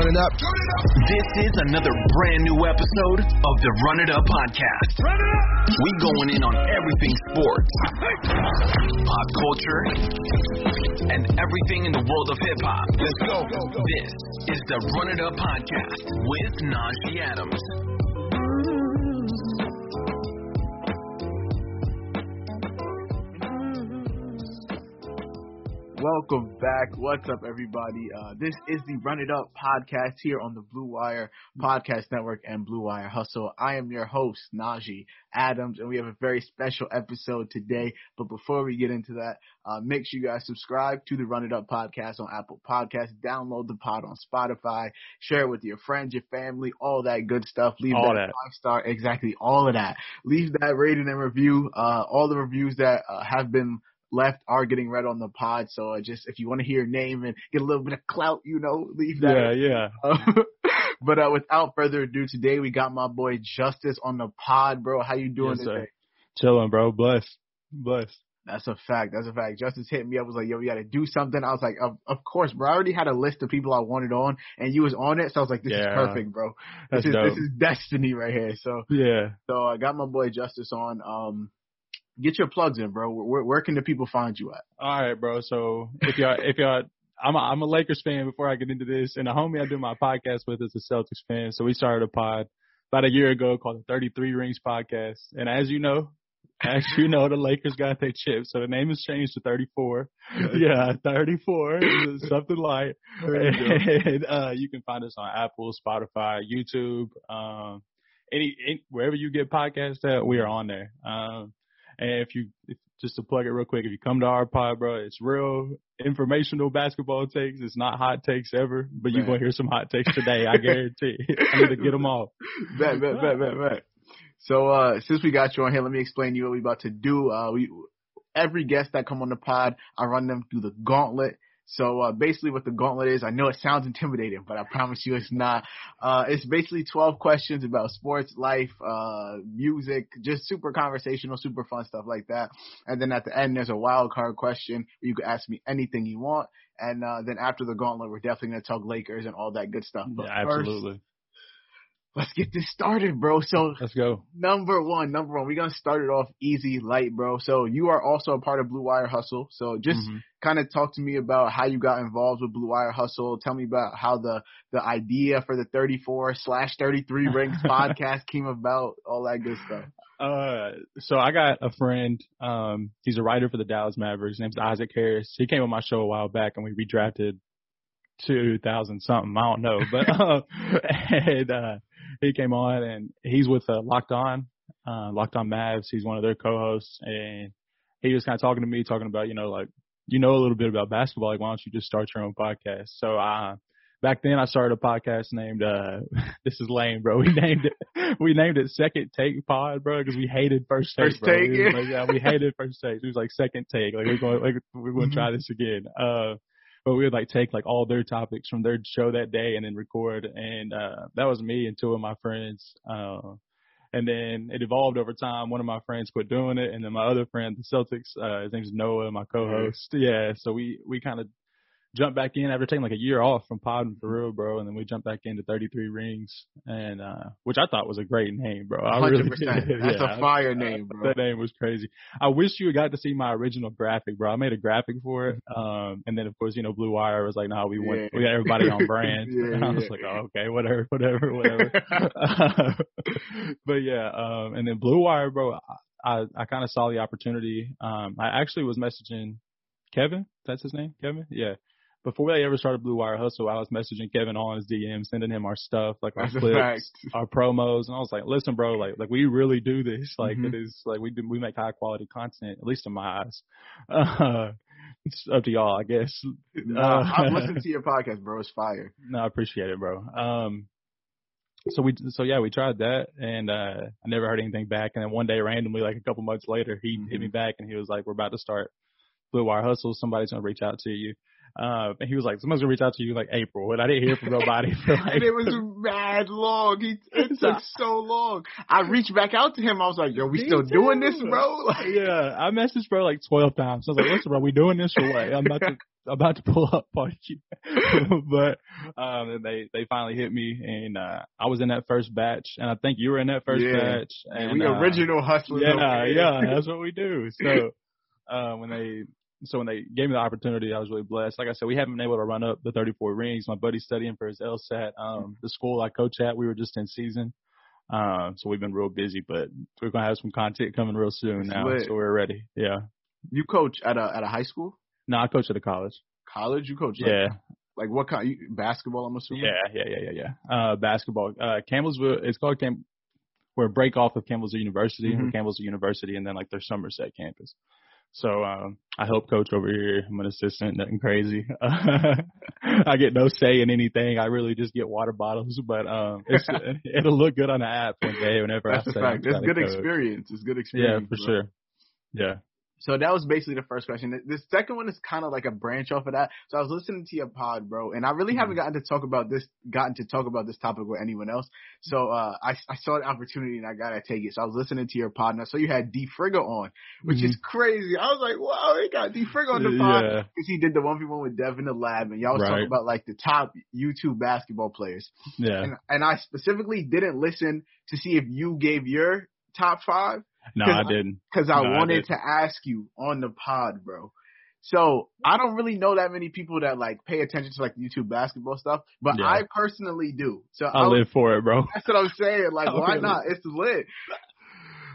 It up. This is another brand new episode of the Run It Up podcast. We going in on everything sports, pop culture, and everything in the world of hip hop. Let's go. This is the Run It Up podcast with Najee Adams. Welcome back. What's up, everybody? Uh, this is the Run It Up podcast here on the Blue Wire Podcast Network and Blue Wire Hustle. I am your host, Najee Adams, and we have a very special episode today. But before we get into that, uh, make sure you guys subscribe to the Run It Up podcast on Apple Podcasts. Download the pod on Spotify. Share it with your friends, your family, all that good stuff. Leave All that, that. five star, exactly all of that. Leave that rating and review. Uh, all the reviews that uh, have been left are getting read on the pod. So I just if you want to hear your name and get a little bit of clout, you know, leave that. Yeah, yeah. but uh, without further ado, today we got my boy Justice on the pod, bro. How you doing Yes, sir. today? Chilling, bro. Blessed. Blessed. That's a fact. That's a fact. Justice hit me up. Was like, "Yo, we got to do something." I was like, "Of, of course, bro." I already had a list of people I wanted on, and you was on it, so I was like, "This is perfect, bro. This is dope. this is destiny right here." So, Yeah. so I got my boy Justice on. Um, get your plugs in, bro. Where, where can the people find you at? All right, bro. So if y'all, if y'all, I'm a, I'm a Lakers fan before I get into this, and a homie I do my podcast with is a Celtics fan. So we started a pod about a year ago called the 33 Rings Podcast. And as you know, as you know, the Lakers got their chip, so the name has changed to 34. Yeah, 34, something like. And, uh, you can find us on Apple, Spotify, YouTube, um, any, any wherever you get podcasts at, we are on there. Um, and if you if, just to plug it real quick, if you come to our pod, bro, it's real informational basketball takes. It's not hot takes ever, but you're gonna hear some hot takes today. I guarantee. I need to get them all. bet, bet, bet, bet, bet. So, uh, since we got you on here, let me explain to you what we're about to do. Uh, we, every guest that come on the pod, I run them through the gauntlet. So, uh, basically what the gauntlet is, I know it sounds intimidating, but I promise you it's not. Uh, it's basically 12 questions about sports, life, uh, music, just super conversational, super fun stuff like that. And then at the end, there's a wild card question. where You can ask me anything you want. And, uh, then after the gauntlet, we're definitely going to talk Lakers and all that good stuff. But Yeah, first, absolutely. Let's get this started, bro. So, Let's go. Number one, number one, we're gonna start it off easy, light, bro. So you are also a part of Blue Wire Hustle. So just Mhm. kind of talk to me about how you got involved with Blue Wire Hustle. Tell me about how the the idea for the 34 slash 33 rings podcast came about, all that good stuff. Uh, so I got a friend. Um, he's a writer for the Dallas Mavericks. His name's Isaac Harris. He came on my show a while back, and we redrafted 2000 something. I don't know, but uh, and uh, he came on, and he's with uh, Locked On, uh, Locked On Mavs. He's one of their co-hosts, and he was kind of talking to me, talking about you know like you know a little bit about basketball. Like why don't you just start your own podcast? So uh back then I started a podcast named uh this is lame, bro. We named it we named it Second Take Pod, bro, because we hated First Take. First bro. Take, We yeah. like, yeah, we hated First Take. It was like Second Take. Like we're going like we're going to try this again. Uh but we would like take like all their topics from their show that day and then record and uh that was me and two of my friends. Uh and then it evolved over time. One of my friends quit doing it, and then my other friend, the Celtics, uh, his name's Noah, my co-host. Yeah, so we we kind of jumped back in after taking like a year off from Pod for real, bro, and then we jumped back into 33 Rings, and uh, which I thought was a great name, bro. I really 100%. did. That's Yeah, a fire name, bro. That name was crazy. I wish you got to see my original graphic, bro. I made a graphic for it, um, and then of course you know Blue Wire was like, no, we want Yeah. we got everybody on brand. Yeah, and I was yeah. like, oh, okay, whatever, whatever, whatever. but yeah, um, and then Blue Wire, bro. I I, I kind of saw the opportunity. Um, I actually was messaging Kevin. That's his name, Kevin. Yeah. Before they ever started Blue Wire Hustle, I was messaging Kevin on his DM, sending him our stuff, like our That's clips, our promos, and I was like, "Listen, bro, like, like we really do this. Like, Mhm. it is like we do, we make high quality content, at least in my eyes. Uh, it's up to y'all, I guess. Nah, Uh, I've listened to your podcast, bro. It's fire. no, I appreciate it, bro. Um, so we, so yeah, we tried that, and uh, I never heard anything back. And then one day, randomly, like a couple months later, he hit me back, and he was like, "We're about to start Blue Wire Hustle. Somebody's gonna reach out to you." Uh, and he was like, someone's gonna reach out to you like April, and I didn't hear from nobody for like. and it was mad long. He, it took so long. I reached back out to him. I was like, "Yo, we Me still doing this, bro?" Like, yeah, I messaged bro like twelve times. I was like, "Listen, bro, we doing this or what? I'm about to, I'm about to pull up on you." but um, and they they finally hit me, and uh I was in that first batch, and I think you were in that first Yeah. batch. And we uh, original hustlers. Yeah, yeah, that's what we do. So uh, when they so when they gave me the opportunity, I was really blessed. Like I said, we haven't been able to run up the 34 rings. My buddy's studying for his LSAT. Um, the school I coach at, we were just in season. Um, so we've been real busy, but we're gonna have some content coming real soon now, so we're ready. Yeah. You coach at a at a high school, No, I coach at a college. college. You coach. Like, Yeah, Like what kind? You, basketball. I'm assuming. yeah, yeah, yeah, yeah, yeah. Uh, basketball. Uh, Campbellsville. It's called Camp. We're a break off of Campbellsville University. Mhm. Campbellsville University, and then like their Somerset campus. So um, I help coach over here. I'm an assistant, nothing crazy. I get no say in anything. I really just get water bottles, but um, it's, it'll look good on the app one day whenever That's I a say fact. It's good coach. experience. It's good experience. Yeah, for bro. sure. Yeah. So that was basically the first question. The- The second one is kind of like a branch off of that. So I was listening to your pod, bro, and I really haven't Mm-hmm. gotten to talk about this, gotten to talk about this topic with anyone else. So uh, I, I saw the opportunity and I gotta take it. So I was listening to your pod, and I saw you had D Frigga on, which is crazy. I was like, wow, they got D Frigga on the pod Mm-hmm. Yeah. because he did the one v one with Dev in the lab, and y'all was Right. talking about like the top YouTube basketball players. Yeah. And, and I specifically didn't listen to see if you gave your top five No, I I- didn't. because I No, I wanted didn't. to ask you on the pod, bro. So I don't really know that many people that like pay attention to like YouTube basketball stuff, but Yeah. I personally do. So I was- live for it, bro. That's what I'm saying. Like, why really- not? It's lit.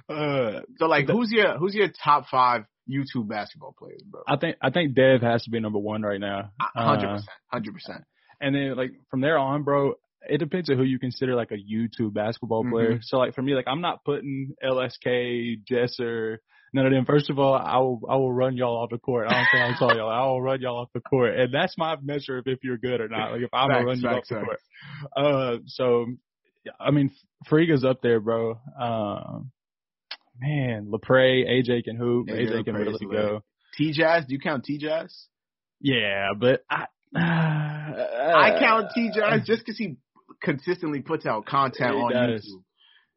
Uh, So like, The- who's your who's your top five YouTube basketball players, bro? I think I think Dev has to be number one right now. Hundred Uh, percent, hundred percent. And then like from there on, bro, it depends on who you consider like a YouTube basketball Mm-hmm. player. So like for me, like I'm not putting LSK, Jesser, none of them. First of all, I will I will run y'all off the court. I don't think I'll tell y'all. I will run y'all off the court, and that's my measure of if you're good or not. Like if I'm gonna run you off the court. Uh, so I mean, Frigga's up there, bro. Um, man, Lepre, AJ can hoop. AJ AJ, can really go. TJass, do you count TJass? Yeah, but I. I count TJass just because he consistently puts out content He on does. YouTube.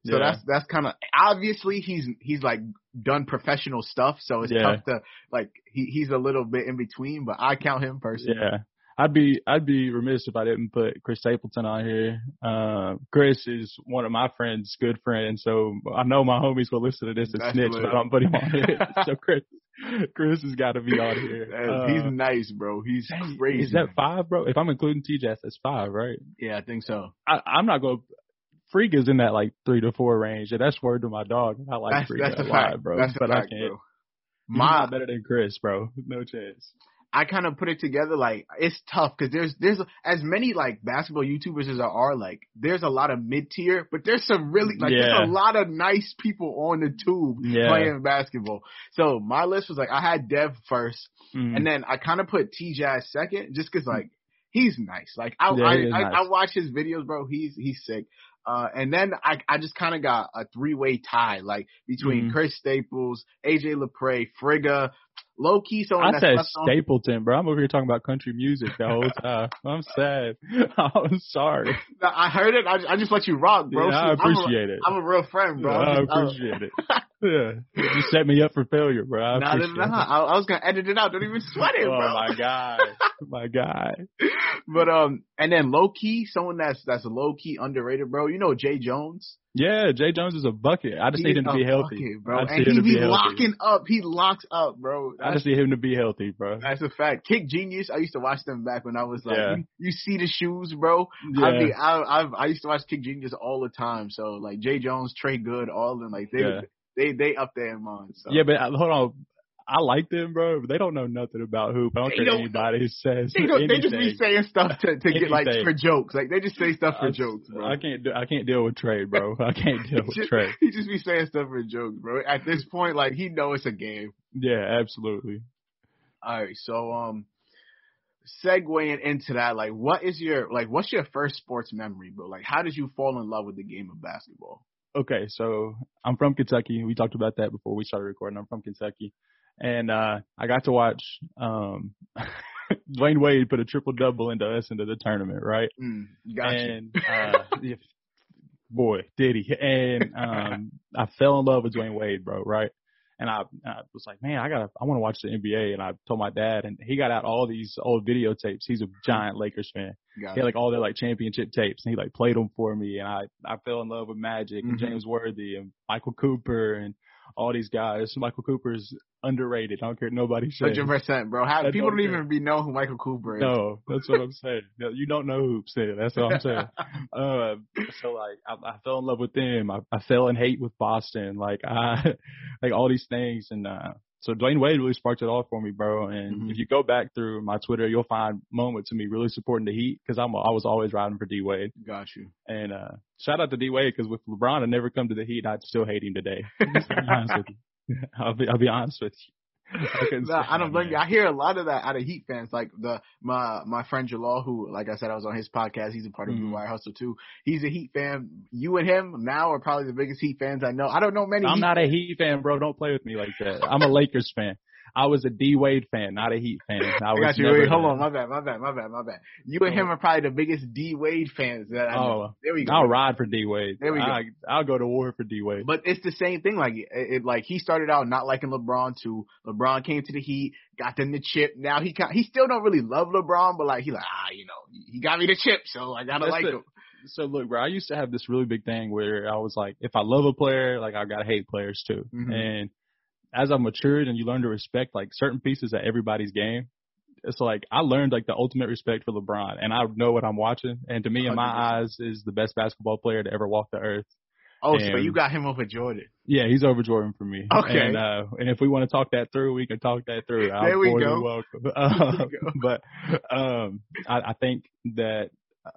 So Yeah. that's that's kind of obviously he's he's like done professional stuff, so it's Yeah. tough to like he he's a little bit in between, but I count him personally. Yeah. I'd be I'd be remiss if I didn't put Chris Stapleton on here. Uh, Chris is one of my friends, good friend, so I know my homies will listen to this and That's snitch, but I don't put him on here. so Chris, Chris has got to be on here. Uh, he's nice, bro. He's dang, crazy. Is that five, bro? If I'm including TJ, that's five, right? yeah, I think so. I, I'm not going. to Freak is in that like three to four range, and that's word to my dog. I like That's Freak that's a a lot, fact, bro. That's a but fact, I can't. bro. He's My not better than Chris, bro. No chance. I kind of put it together like it's tough because there's there's as many like basketball YouTubers as there are like there's a lot of mid tier, but there's some really like Yeah. there's a lot of nice people on the tube Yeah. playing basketball. So my list was like I had Dev first, Mm. and then I kind of put TJass second just because like he's nice. Like I Yeah, I, I, nice. I watch his videos, bro. He's he's sick. Uh, and then I I just kind of got a three way tie like between Mhm. Chris Staples, AJ Lepre, Frigga, low key someone I that's said Stapleton, bro. I'm over here talking about country music the whole time. I'm sad. I'm sorry. No, I heard it. I, I just let you rock, bro. Yeah, I Shoot, I'm a- appreciate it. I'm a real friend, bro. Yeah, I I'm appreciate it. Yeah, you set me up for failure, bro. I Nah, nah, nah. I, I was gonna edit it out. Don't even sweat it, bro. Oh my god, my god. But um, and then low key, someone that's that's low key underrated, bro. You know Jay Jones. Yeah, Jay Jones is a bucket. I just He need him to be healthy, bucket, bro. I just And need him he to be be locking up. He locks up, bro. I just need him to be healthy, bro. that's a fact. Kick Genius. I used to watch them back when I was like, Yeah. you, you see the shoes, bro. Yeah, I be, I, I, I used to watch Kick Genius all the time. So like Jay Jones, Trey Good, all of them, like they, Yeah. they, they up there in mine. So. yeah, but uh, hold on. I like them, bro. But they don't know nothing about hoop. I don't They care don't- anybody says They, they just be saying stuff to, to get like for jokes. Like they just say stuff for I- jokes, bro. I can't do. I can't deal with Trey, bro. I can't deal with just- Trey. He just be saying stuff for jokes, bro. At this point, like he know it's a game. Yeah, absolutely. All right, so um, segueing into that, like, what is your like, what's your first sports memory, bro? Like, how did you fall in love with the game of basketball? Okay, so I'm from Kentucky. We talked about that before we started recording. I'm from Kentucky. And uh I got to watch um Dwyane Wade put a triple double into us into the tournament, right? Mm, got you. and uh, yeah, boy, did he! And um, I fell in love with Dwyane Wade, bro. Right? And I, I was like, man, I gotta, I want to watch the NBA. And I told my dad, and he got out all these old videotapes. He's a giant Lakers fan. Got He had like all their like championship tapes, and he like played them for me. And I, I fell in love with Magic and Mhm. James Worthy and Michael Cooper and all these guys. Michael Cooper's underrated. I don't care nobody says. Hundred percent, bro. How, people don't care. even be know who Michael Cooper is. No, that's what I'm saying. You don't know hoops, then. That's what I'm saying. uh, so like, I, I fell in love with them. I, I fell in hate with Boston. Like I, like all these things, and uh, so Dwyane Wade really sparked it all for me, bro. And Mhm. if you go back through my Twitter, you'll find moments of me really supporting the Heat because I'm I was always riding for D Wade. Got you. And uh, shout out to D Wade because with LeBron, I never come to the Heat. I'd still hate him today. Just to be honest with you. I'll be I'll be honest with you. I stand I don't blame you. I hear a lot of that out of Heat fans. Like the my my friend Jalal, who like I said, I was on his podcast. He's a part of Blue Mhm. Wire Hustle too. He's a Heat fan. You and him now are probably the biggest Heat fans I know. I don't know many. I'm Heat not a Heat fan, bro. Don't play with me like that. I'm a Lakers fan. I was a D Wade fan, not a Heat fan. I I was got you. Wait, hold on. My bad. My bad. My bad. My bad. You and him are probably the biggest D Wade fans that I know. Oh, there we go. I'll ride for D Wade. There we go. I, I'll go to war for D Wade. But it's the same thing. Like it, it, like he started out not liking LeBron. Too. LeBron came to the Heat, got them the chip. Now he he still don't really love LeBron, but like he like ah, you know, he got me the chip, so I gotta That's like the- him. So look, bro, I used to have this really big thing where I was like, if I love a player, like I gotta hate players too. Mhm. And as I've matured and you learn to respect like certain pieces of everybody's game, it's like I learned like the ultimate respect for LeBron, and I know what I'm watching. And to me, in my 100%. eyes, is the best basketball player to ever walk the earth. Oh, so you got him over Jordan. Yeah, he's over Jordan for me. Okay. And uh and if we want to talk that through, we can talk that through. I'm There we go. welcome. There Uh, we go. but um I, I think that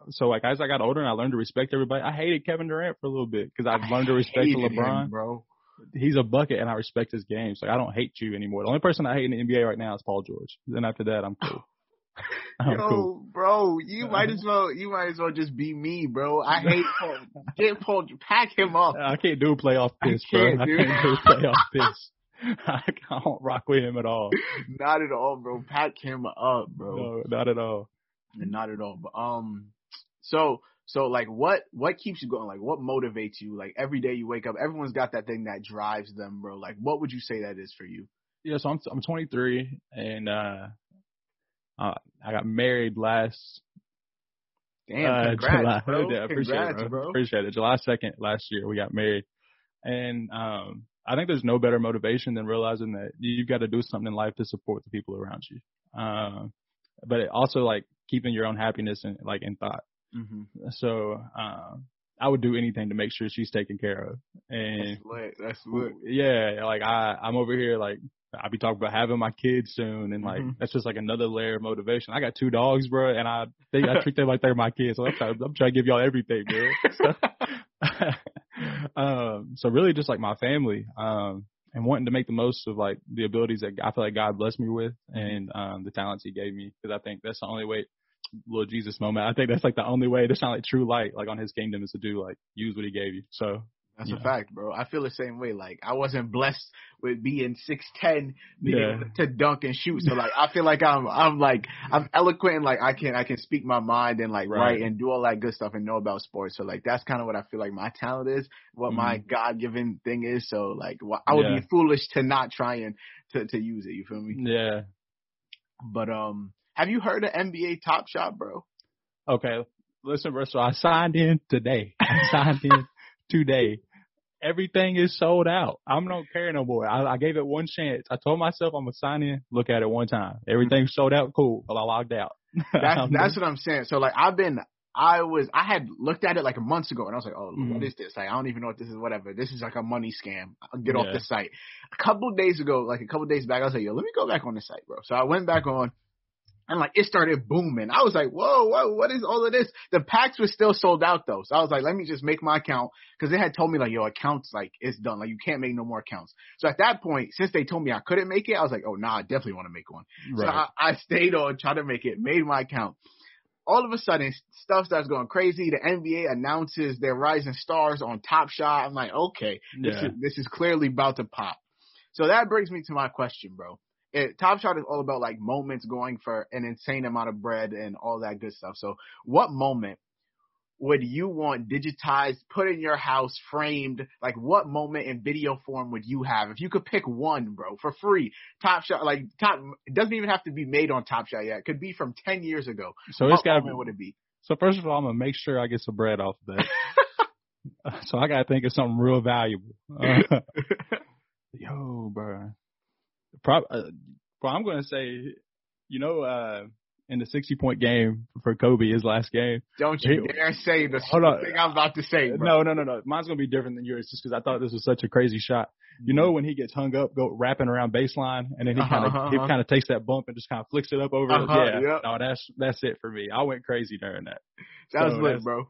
so like as I got older and I learned to respect everybody, I hated Kevin Durant for a little bit because I've learned to respect LeBron. him, bro. He's a bucket and I respect his game. So like, I don't hate you anymore. The only person I hate in the NBA right now is Paul George. Then after that, I'm cool. I'm Yo, cool. bro, you might as well you might as well just be me, bro. I hate Paul. Get Paul, pack him up. I can't do playoff I piss, bro. can't, I can't do playoff piss. I don't rock with him at all. Not at all, bro. Pack him up, bro. No, not at all. Not at all. But um, so so like what what keeps you going? Like what motivates you? Like every day you wake up, everyone's got that thing that drives them, bro. Like what would you say that is for you? Yeah, so I'm I'm 23 and uh, uh I got married last Damn, uh, congrats, July. bro. Yeah, appreciate congrats, it, bro. bro. Appreciate it. July 2nd last year we got married, and um I think there's no better motivation than realizing that you've got to do something in life to support the people around you. Um, but it also like keeping your own happiness in like in thought. Hmm So um, I would do anything to make sure she's taken care of, and That's lit. That's lit. yeah, like I, I'm over here like I'll be talking about having my kids soon, and like Mhm. that's just like another layer of motivation. I got two dogs, bro, and I think I treat them like they're my kids. So I'm trying, I'm trying to give y'all everything, man. So, um, so really just like my family, um, and wanting to make the most of like the abilities that I feel like God blessed me with, and um, the talents He gave me, because I think that's the only way. Little Jesus moment. I think that's like the only way to shine like true light, like on His kingdom, is to do like use what He gave you. So That's Yeah. a fact, bro. I feel the same way. Like I wasn't blessed with being six ten, being Yeah. able to dunk and shoot. So like I feel like I'm I'm like I'm eloquent and like I can I can speak my mind and like Right. write and do all that good stuff and know about sports. So like that's kind of what I feel like my talent is, what my God given thing is. So like I would Mm-hmm. Yeah. be foolish to not try and to to use it. You feel me? yeah, But um, have you heard of NBA Top Shot, bro? Okay, listen, bro. So I signed in today. I signed in today. Everything is sold out. I don't care no more. I, I gave it one chance. I told myself I'm gonna sign in, look at it one time. Everything's sold out. Cool. Well, I logged out. That's that's what I'm saying. So like I've been I was I had looked at it like a months ago and I was like, oh, Mhm. what is this? Like I don't even know what this is. Whatever. This is like a money scam. I'll get off the site. A couple days ago, like a couple days back, I was like, yo, let me go back on the site, bro. So I went back on. And like it started booming. I was like, whoa, whoa, what is all of this? The packs were still sold out though. So I was like, let me just make my account because they had told me like, yo, accounts like it's done. Like you can't make no more accounts. So at that point, since they told me I couldn't make it, I was like, oh nah, I definitely want to make one. So. I, I stayed on, tried to make it, made my account. All of a sudden, stuff starts going crazy. The NBA announces their rising stars on Top Shot. I'm like, okay, this yeah. is this is clearly about to pop. So that brings me to my question, bro. It, Top Shot is all about like moments going for an insane amount of bread and all that good stuff. So, what moment would you want digitized, put in your house, framed? Like, what moment in video form would you have if you could pick one, bro, for free? Top Shot, like top, it doesn't even have to be made on Top Shot yet. It could be from ten years ago. So what it's got to be. moment would it be? So first of all, I'm gonna make sure I get some bread off of that. so I gotta think of something real valuable. Uh, yo, bro. Prob- uh, well, I'm gonna say, you know, uh, in the 60 point game for Kobe, his last game. Don't you Hey, dare say the hold on. thing I'm about to say, bro. No, no, no, no. Mine's gonna be different than yours, just because I thought this was such a crazy shot. You know when he gets hung up, go wrapping around baseline, and then he kind of Uh-huh, he uh-huh. kind of takes that bump and just kind of flicks it up over. Uh-huh, yeah, yeah. no, that's that's it for me. I went crazy during that. that was so lit, bro.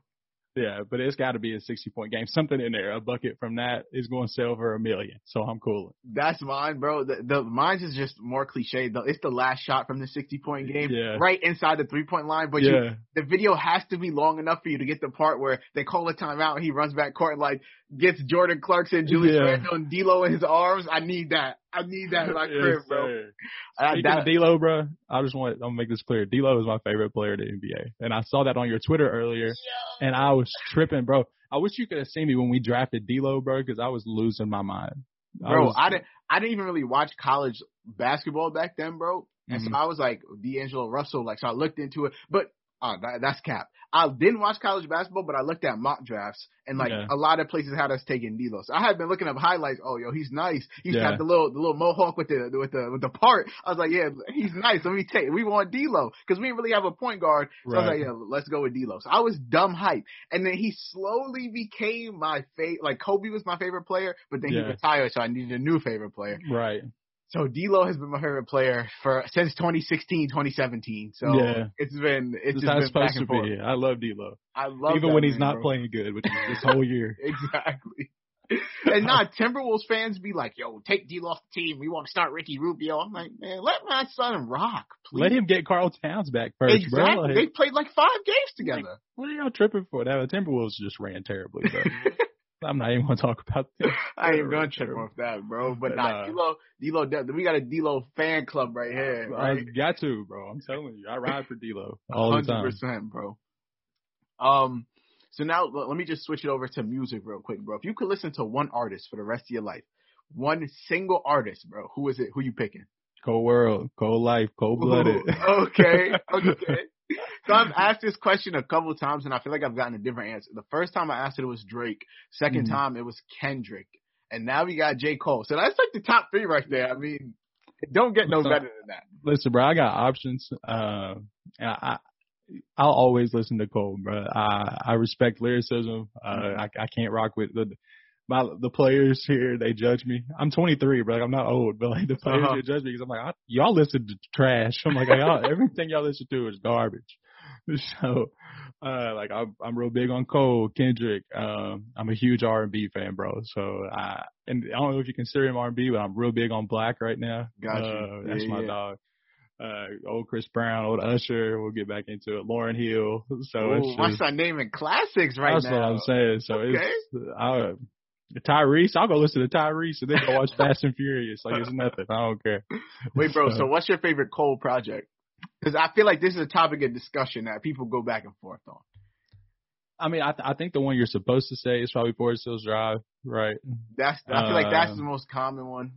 Yeah, but it's got to be a 60 point game. Something in there. A bucket from that is going to sell for a million. So I'm cool. That's mine, bro. The, the mine's is just more cliche. though. It's the last shot from the 60 point game, Yeah. right inside the three point line. But you, yeah. the video has to be long enough for you to get the part where they call a timeout and he runs back court and like gets Jordan Clarkson, Julius Yeah. Randle, and D'Lo in his arms. I need that. I need that in my Yes, crib, bro. sir. Uh, Speaking that- of D'Lo, bro, I just want I'm gonna make this clear. D'Lo is my favorite player in the NBA, and I saw that on your Twitter earlier, and I was tripping, bro. I wish you could have seen me when we drafted D'Lo, bro, because I was losing my mind. bro, was, I didn't. I didn't even really watch college basketball back then, bro. And Mhm. so I was like D'Angelo Russell, like so I looked into it, but uh, that, that's cap. I didn't watch college basketball, but I looked at mock drafts, and like Yeah. a lot of places had us taking D'Lo. So I had been looking up highlights. Oh, yo, he's nice. He's Yeah. got the little the little mohawk with the with the with the part. I was like, yeah, he's nice. Let me take. We want D'Lo because we didn't really have a point guard. So I was like, yeah, let's go with D'Lo. So I was dumb hype, and then he slowly became my favorite. Like Kobe was my favorite player, but then he retired, so I needed a new favorite player. right. So D'Lo has been my favorite player for since 2016, 2017. So Yeah. it's been it's just been it's back supposed to and forth. be. I love D'Lo, I love even when he's man, not bro. playing good, which is this whole year. exactly. and not Timberwolves fans be like, "Yo, take D'Lo off the team. We want to start Ricky Rubio." I'm like, man, let my son rock, please. Let him get Karl Towns back first, exactly. bro. Like, they played like five games together. what are y'all tripping for? That the Timberwolves just ran terribly, bro. I'm not even gonna talk about them. I ain't gonna trip terrible. off that, bro. But Nah. nah, D'Lo, we got a D'Lo fan club right here, I got to, bro. I'm telling you, I ride for D'Lo all the Hundred time. percent, bro. Um, so now let me just switch it over to music real quick, bro. If you could listen to one artist for the rest of your life, one single artist, bro, who is it? Who you picking? Cold world, cold life, cold blooded. Okay, okay. So I've asked this question a couple times, and I feel like I've gotten a different answer. The first time I asked it, it was Drake. 2nd Mhm. time, it was Kendrick, and now we got J Cole. So that's like the top three right there. I mean, don't get no So- better than that. Listen, bro, I got options. Uh, and I, I'll always listen to Cole, bro. I, I respect lyricism. Uh, Mhm. I, I can't rock with the, my, the players here. They judge me. I'm 23, bro. Like, I'm not old, but like the players Uh-huh. here judge me because I'm like, I, y'all listen to trash. I'm like, y'all, everything y'all listen to is garbage. So, uh, like I'm, I'm real big on Cole, Kendrick. Um, I'm a huge R&B fan, bro. So I, and I don't know if you consider him R&B, but I'm real big on Black right now. Got you. Uh, that's Yeah, my yeah. dog. Uh, old Chris Brown, old Usher. We'll get back into it. Lauryn Hill. So Ooh, it's just, son naming classics right that's now. That's what I'm saying. So Okay. it's, I, Tyrese, I'll go listen to Tyrese and then go watch Fast and Furious. Like it's nothing. I don't care. Wait, bro. So what's your favorite Cole project? Because I feel like this is a topic of discussion that people go back and forth on. I mean, I, th- I think the one you're supposed to say is probably Forest Hills Drive, right? That's I feel like that's Um, the most common one.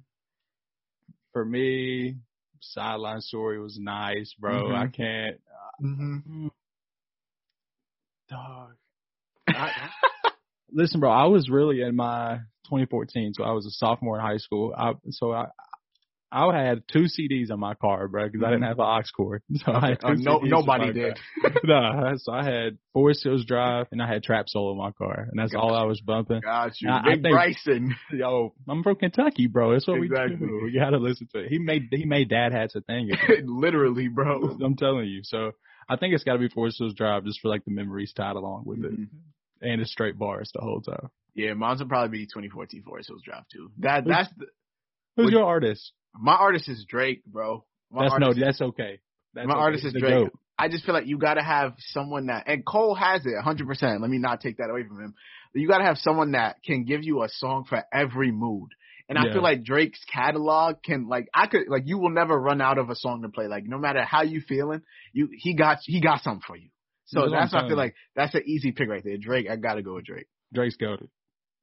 For me, Sideline Story was nice, bro. Mhm. I can't. Mm-hmm. Dog. I, listen, bro, I was really in my 2014, so I was a sophomore in high school. I, so I, I had two CDs on my car, bro, because I didn't have an aux cord. So I had two Uh, no, CDs nobody did. no, so I had Forest Hills Drive and I had Trap Soul in my car, and that's all I was bumping. Got you, I- I Big think- Bryson. Yo, I'm from Kentucky, bro. That's what Exactly. we do. We gotta listen to it. He made he made Dad hats a thing. Literally, bro. I'm telling you. So I think it's got to be Forest Hills Drive just for like the memories tied along with it, Mhm. And it's straight bars the whole time. Yeah, mine's will probably be 2014 Forest Hills Drive too. That that's the, Who's your artist? my artist is Drake, bro. My That's artist, no, that's okay. That's my okay. artist is Drake. I just feel like you gotta have someone that, and Cole has it 100%. Let me not take that away from him. You gotta have someone that can give you a song for every mood. And I feel like Drake's catalog can like I could like you will never run out of a song to play. Like no matter how you feeling, you he got he got something for you. So That's why I feel like that's an easy pick right there. Drake, I gotta go with Drake. Drake's goaded.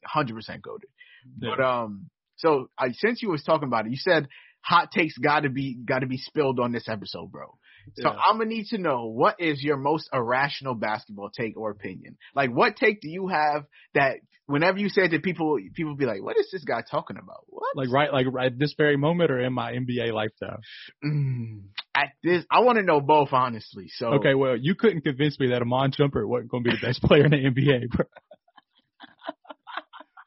Hundred percent goaded. Yeah. But um, so I since you was talking about it, you said hot takes got to be got to be spilled on this episode, bro. So Yeah. I'm gonna need to know what is your most irrational basketball take or opinion. Like, what take do you have that whenever you say it to people, people be like, "What is this guy talking about?" What? like right, like right this very moment, or in my NBA lifetime. Mm, at this, I want to know both, honestly. So Okay, well, you couldn't convince me that Iman Shumpert wasn't going to be the best player in the NBA, bro.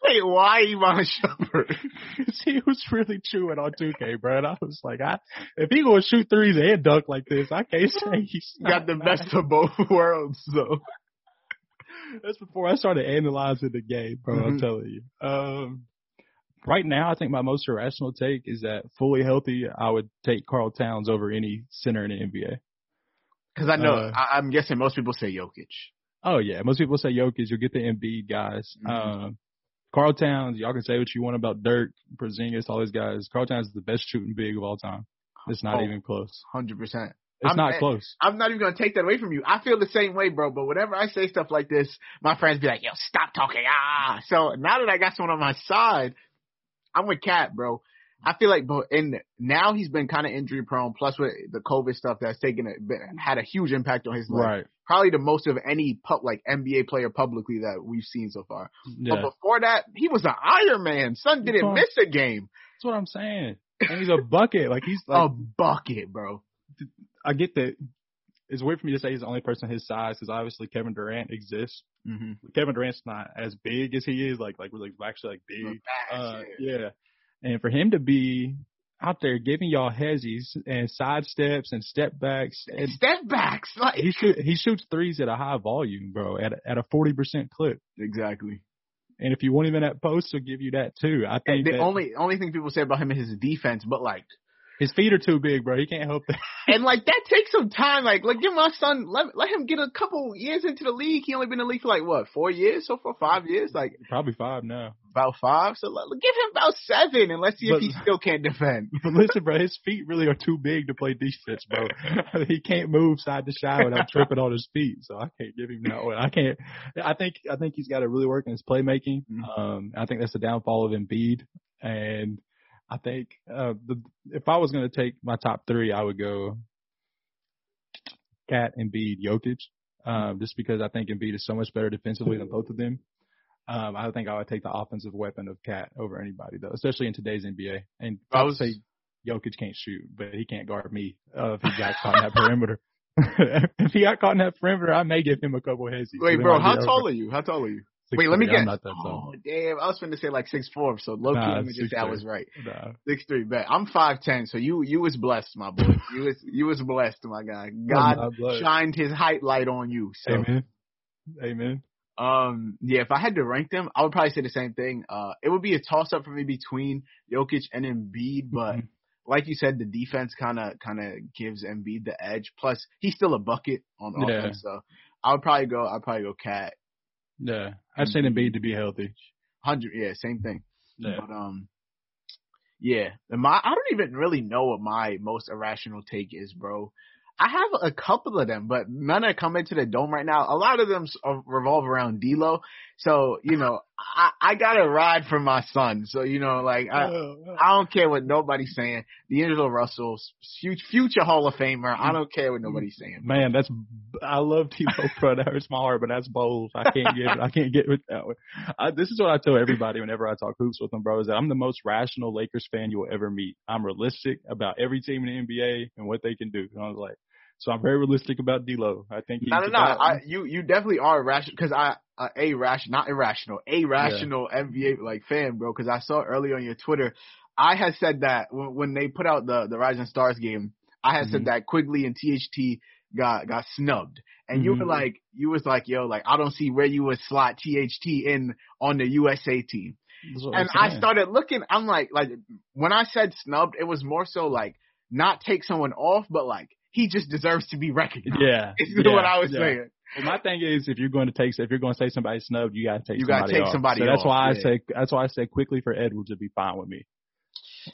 wait, why Iman Shumpert? 'Cause he was really chewing on 2K, bro. And I was like, I, if he gonna shoot threes and dunk like this, I can't say he's got the best of both worlds. So That's before I started analyzing the game, bro. I'm Mhm. telling you. Um, right now, I think my most irrational take is that fully healthy, I would take Karl Towns over any center in the NBA. because I know Uh, I, I'm guessing most people say Jokic. Oh yeah, most people say Jokic. You'll get the Embiid guys. Mhm. Um, Karl Towns. Y'all can say what you want about Dirk, Porzingis, all these guys. Karl Towns is the best shooting big of all time. It's not Oh. even close. Hundred percent. It's I'm- not close. I'm not even gonna take that away from you. I feel the same way, bro. But whenever I say stuff like this, my friends be like, "Yo, stop talking." Ah. So now that I got someone on my side, I'm with Cat, bro. I feel like, but and now he's been kind of injury prone. Plus with the COVID stuff that's taken a, had a huge impact on his life. Right. Probably the most of any pub, like NBA player publicly that we've seen so far. Yeah. But before that, he was an Iron Man. Son didn't miss a game. That's what I'm saying. And he's a bucket. Like he's like, a bucket, bro. I get that. It's weird for me to say he's the only person his size because obviously Kevin Durant exists. Mm-hmm. Kevin Durant's not as big as he is, like like really actually like big. Uh, yeah. And for him to be out there giving y'all hezzies and side steps and step backs, and Step backs, like he shoot, he shoots threes at a high volume, bro, at a, at a forty percent clip. exactly. And if you want him in that post, he'll give you that too. I think the that only only thing people say about him is his defense, but like, his feet are too big, bro. He can't help that. and like that takes some time. Like, like give my son, let let him get a couple years into the league. He only been in the league for like what, four years so far, five years, like Probably five now. about five. So let, give him about seven, and let's see if he still can't defend. But listen, bro, his feet really are too big to play defense, bro. he can't move side to side without tripping on his feet. So I can't give him that one. I can't. I think I think he's got to really work on his playmaking. Mhm. Um, I think that's the downfall of Embiid, and I think uh, the, if I was going to take my top three, I would go Cat, Embiid, Jokic, um, just because I think Embiid is so much better defensively than both of them. Um, I think I would take the offensive weapon of Cat over anybody though, especially in today's NBA. And I would say Jokic can't shoot, but he can't guard me uh, if he got caught in that perimeter. if he got caught in that perimeter, I may give him a couple hezzies. Wait, bro, how tall are you? How tall are you? Wait, let me guess. that. Oh, damn. I was going to say like six four, so low key, Nah, let me just say I was right. Nah. Six three, bet. I'm five ten, so you you was blessed, my boy. You was you was blessed, my guy. God shined his height light on you. So Amen. Amen. um yeah, if I had to rank them, I would probably say the same thing. Uh it would be a toss up for me between Jokic and Embiid, but Mhm. like you said, the defense kinda kinda gives Embiid the edge. Plus he's still a bucket on Yeah. offense, so I would probably go I'd probably go cat. Yeah, I just need Embiid to be healthy. Hundred yeah, same thing. Yeah. But um, yeah, and my I don't even really know what my most irrational take is, bro. I have a couple of them, but none that come to the dome right now. A lot of them uh, revolve around D'Lo. So you know, I I gotta ride for my son. So you know, like I I don't care what nobody's saying. D'Angelo Russell, future future Hall of Famer. I don't care what nobody's saying. Man, that's I love D'Lo, bro. That hurts my heart, but that's bold. I can't get it. I can't get with that one. I, this is what I tell everybody whenever I talk hoops with them, bro. Is that I'm the most rational Lakers fan you will ever meet. I'm realistic about every team in the NBA and what they can do. And I was like, so I'm very realistic about D'Lo. I think he's No, no, no. I, you you definitely are rational because I uh, a rational, not irrational, a rational NBA like fan, bro. Because I saw earlier on your Twitter, I had said that when, when they put out the the Rising Stars game, I had said Mhm. that Quickley and THT got got snubbed, and you were Mhm. like, you was like, yo, like I don't see where you would slot THT in on the USA team. That's what I'm And I started looking. I'm like, like when I said snubbed, it was more so like not take someone off, but like he just deserves to be recognized. Yeah, Is yeah, what I was yeah. saying. Well, my thing is, if you're going to take, if you're going to say somebody snubbed, you got to take. You got to take off. somebody. So that's off, why yeah. I say that's why I say Quickley for Edwards to be fine with me.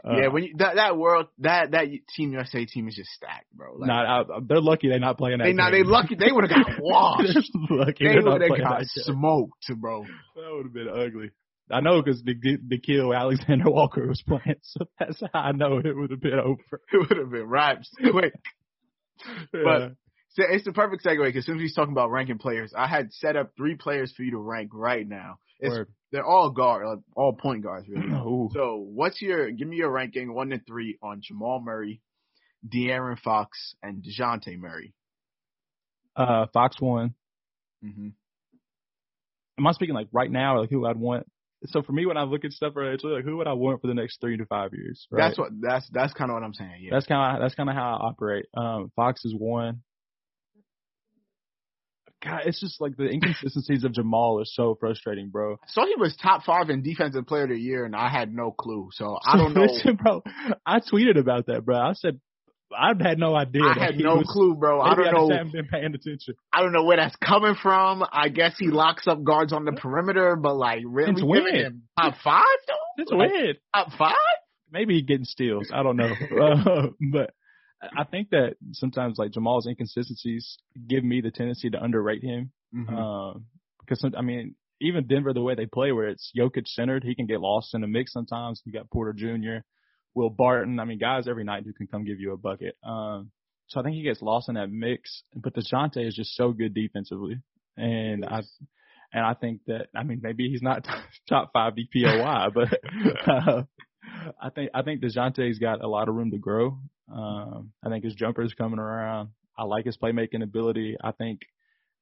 Uh, yeah, when you, that that world that that Team USA team is just stacked, bro. Like, not, I, they're lucky they're not playing that. they not they lucky they would have got washed. lucky they would have got smoked, bro. That would have been ugly. I know because the the kill Alexander Walker was playing, so that's how I know it would have been over. It would have been wrapped quick. But so it's the perfect segue because since we're talking about ranking players, I had set up three players for you to rank right now. They're all guard, uh, all point guards, really. So, what's your give me your ranking one to three on Jamal Murray, De'Aaron Fox, and Dejounte Murray? uh, Fox one. Mm-hmm. Am I speaking like right now, or like who I'd want? So for me, when I look at stuff, right, it's like who would I want for the next three to five years? Right? That's what that's that's kind of what I'm saying. Yeah, That's kind of that's kind of how I operate. Um, Fox is one. God, it's just like the inconsistencies of Jamal are so frustrating, bro. so he was top five in defensive player of the year, and I had no clue. So I don't know. Listen, bro. I tweeted about that, bro. I said I had no idea. I had no was- clue, bro. I don't just know. haven't been paying attention. I don't know where that's coming from. I guess he locks up guards on the perimeter, but like really when? him top five though? It's Like, weird. Top five? Maybe he getting steals. I don't know. Uh, but I think that sometimes like Jamal's inconsistencies give me the tendency to underrate him. Mm-hmm. Um, because some- I mean, even Denver, the way they play, where it's Jokic centered, he can get lost in the mix sometimes. You got Porter Jr., Will Barton. I mean, guys every night who can come give you a bucket. Um, so I think he gets lost in that mix. But Dejounte is just so good defensively, and I and I think that I mean maybe he's not top five DPOY, but uh, I think I think Dejounte's got a lot of room to grow. Um, I think his jumper is coming around. I like his playmaking ability. I think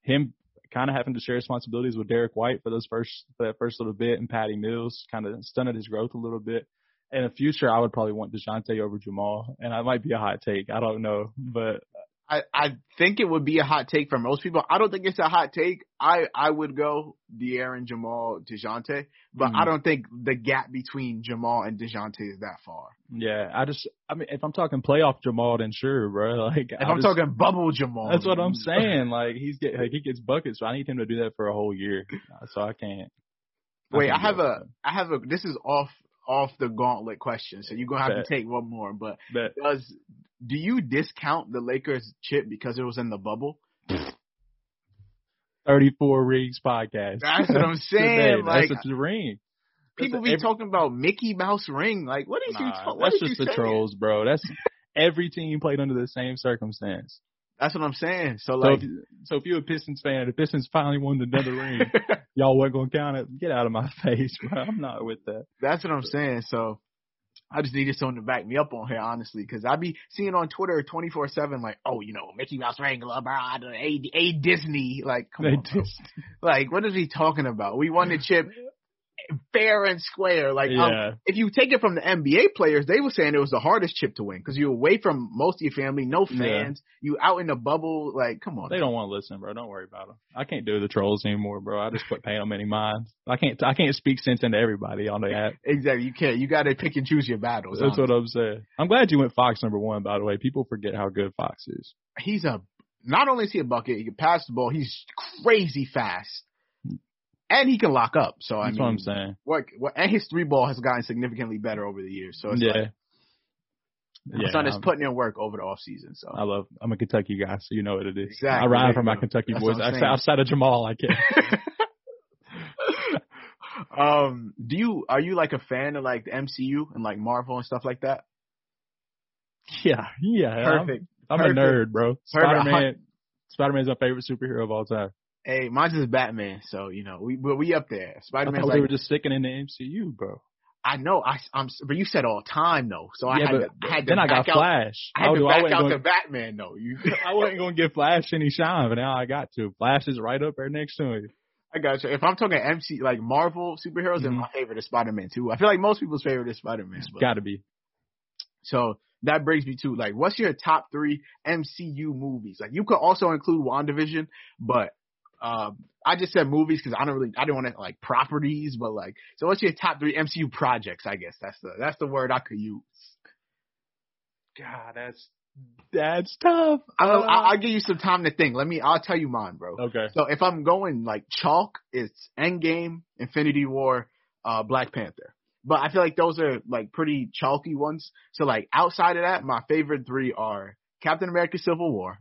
him kind of having to share responsibilities with Derrick White for those first for that first little bit and Patty Mills kind of stunted his growth a little bit. In the future, I would probably want Dejounte over Jamal, and I might be a hot take. I don't know, but I, I think it would be a hot take for most people. I don't think it's a hot take. I, I would go De'Aaron, Jamal, DeJounte, but Mhm. I don't think the gap between Jamal and DeJounte is that far. yeah, I just I mean if I'm talking playoff Jamal, then sure, bro. Like If I'm talking bubble Jamal. That's what I'm saying. Like he's get like he gets buckets, so I need him to do that for a whole year. Uh, So I can't. Wait, I can't have do a, have a, this is off, off the gauntlet question, so you're gonna have Bet. to take one more, but But does, do you discount the Lakers chip because it was in the bubble? 34 rings podcast. That's what I'm saying, like- that's a ring. People be every- talking about Mickey Mouse ring. Like, what is you, Nah, what that's just the saying? trolls, bro. That's every team played under the same circumstance. That's what I'm saying. So So, like, if, so if you're a Pistons fan, the Pistons finally won another ring. Y'all wasn't gonna count it. Get out of my face, bro. I'm not with that. That's what I'm saying. So I just needed someone to back me up on here, honestly, because I'd be seeing on Twitter 24 seven, like, oh, you know, Mickey Mouse Wrangler, bro, a, a Disney. Like, come They on, Like, what is he talking about? We won the chip fair and square. Like, um, if you take it from the NBA players, they were saying it was the hardest chip to win because you're away from most of your family, no Yeah. fans, you out in the bubble. Like, come on. they don't want to listen, bro. Don't worry about them. I can't do the trolls anymore, bro. I just quit paying them any mind. I can't. I can't speak sense into everybody on the app. Exactly. You can't. You got to pick and choose your battles. That's what I'm saying. I'm glad you went Fox number one. By the way, people forget how good Fox is. he's a not only is he a bucket, he can pass the ball, he's crazy fast. And he can lock up. So I That's mean what I'm saying. what, what and his three ball has gotten significantly better over the years. So it's yeah. like yeah, son is putting in work over the off season. So I love. I'm a Kentucky guy, so you know what it is. Exactly. I ride for my. Kentucky That's boys. I'm Outside, outside of Jamal, I can't. um do you are you like a fan of like the MCU and like Marvel and stuff like that? yeah, yeah. I'm- Perfect. I'm, Perfect. a nerd, bro. Spider Man. Spider Man's my favorite superhero of all time. Hey, mine's is Batman, so you know, we but we up there. Spider Man. They like were just sticking in the MCU, bro. I know, I I'm but you said all time though. So I yeah, had but to I had to then I got out, Flash. I had to do- back wasn't out gonna- to Batman though. You I wasn't gonna give Flash any shine, but now I got to. Flash is right up there next to him. I got you. If I'm talking MC like Marvel superheroes, then Mhm. my favorite is Spider Man too. I feel like most people's favorite is Spider Man. Got to be. So that brings me to like, what's your top three MCU movies? Like, you could also include WandaVision, but uh, I just said movies because I don't really, I didn't want to like properties, but like, so what's your top three MCU projects? I guess that's the that's the word I could use. God, that's That's tough. I'll, Uh, I'll, I'll give you some time to think. Let me. I'll tell you mine, bro. okay. So if I'm going like chalk, it's Endgame, Infinity War, uh, Black Panther. But I feel like those are like pretty chalky ones. So like outside of that, my favorite three are Captain America: Civil War,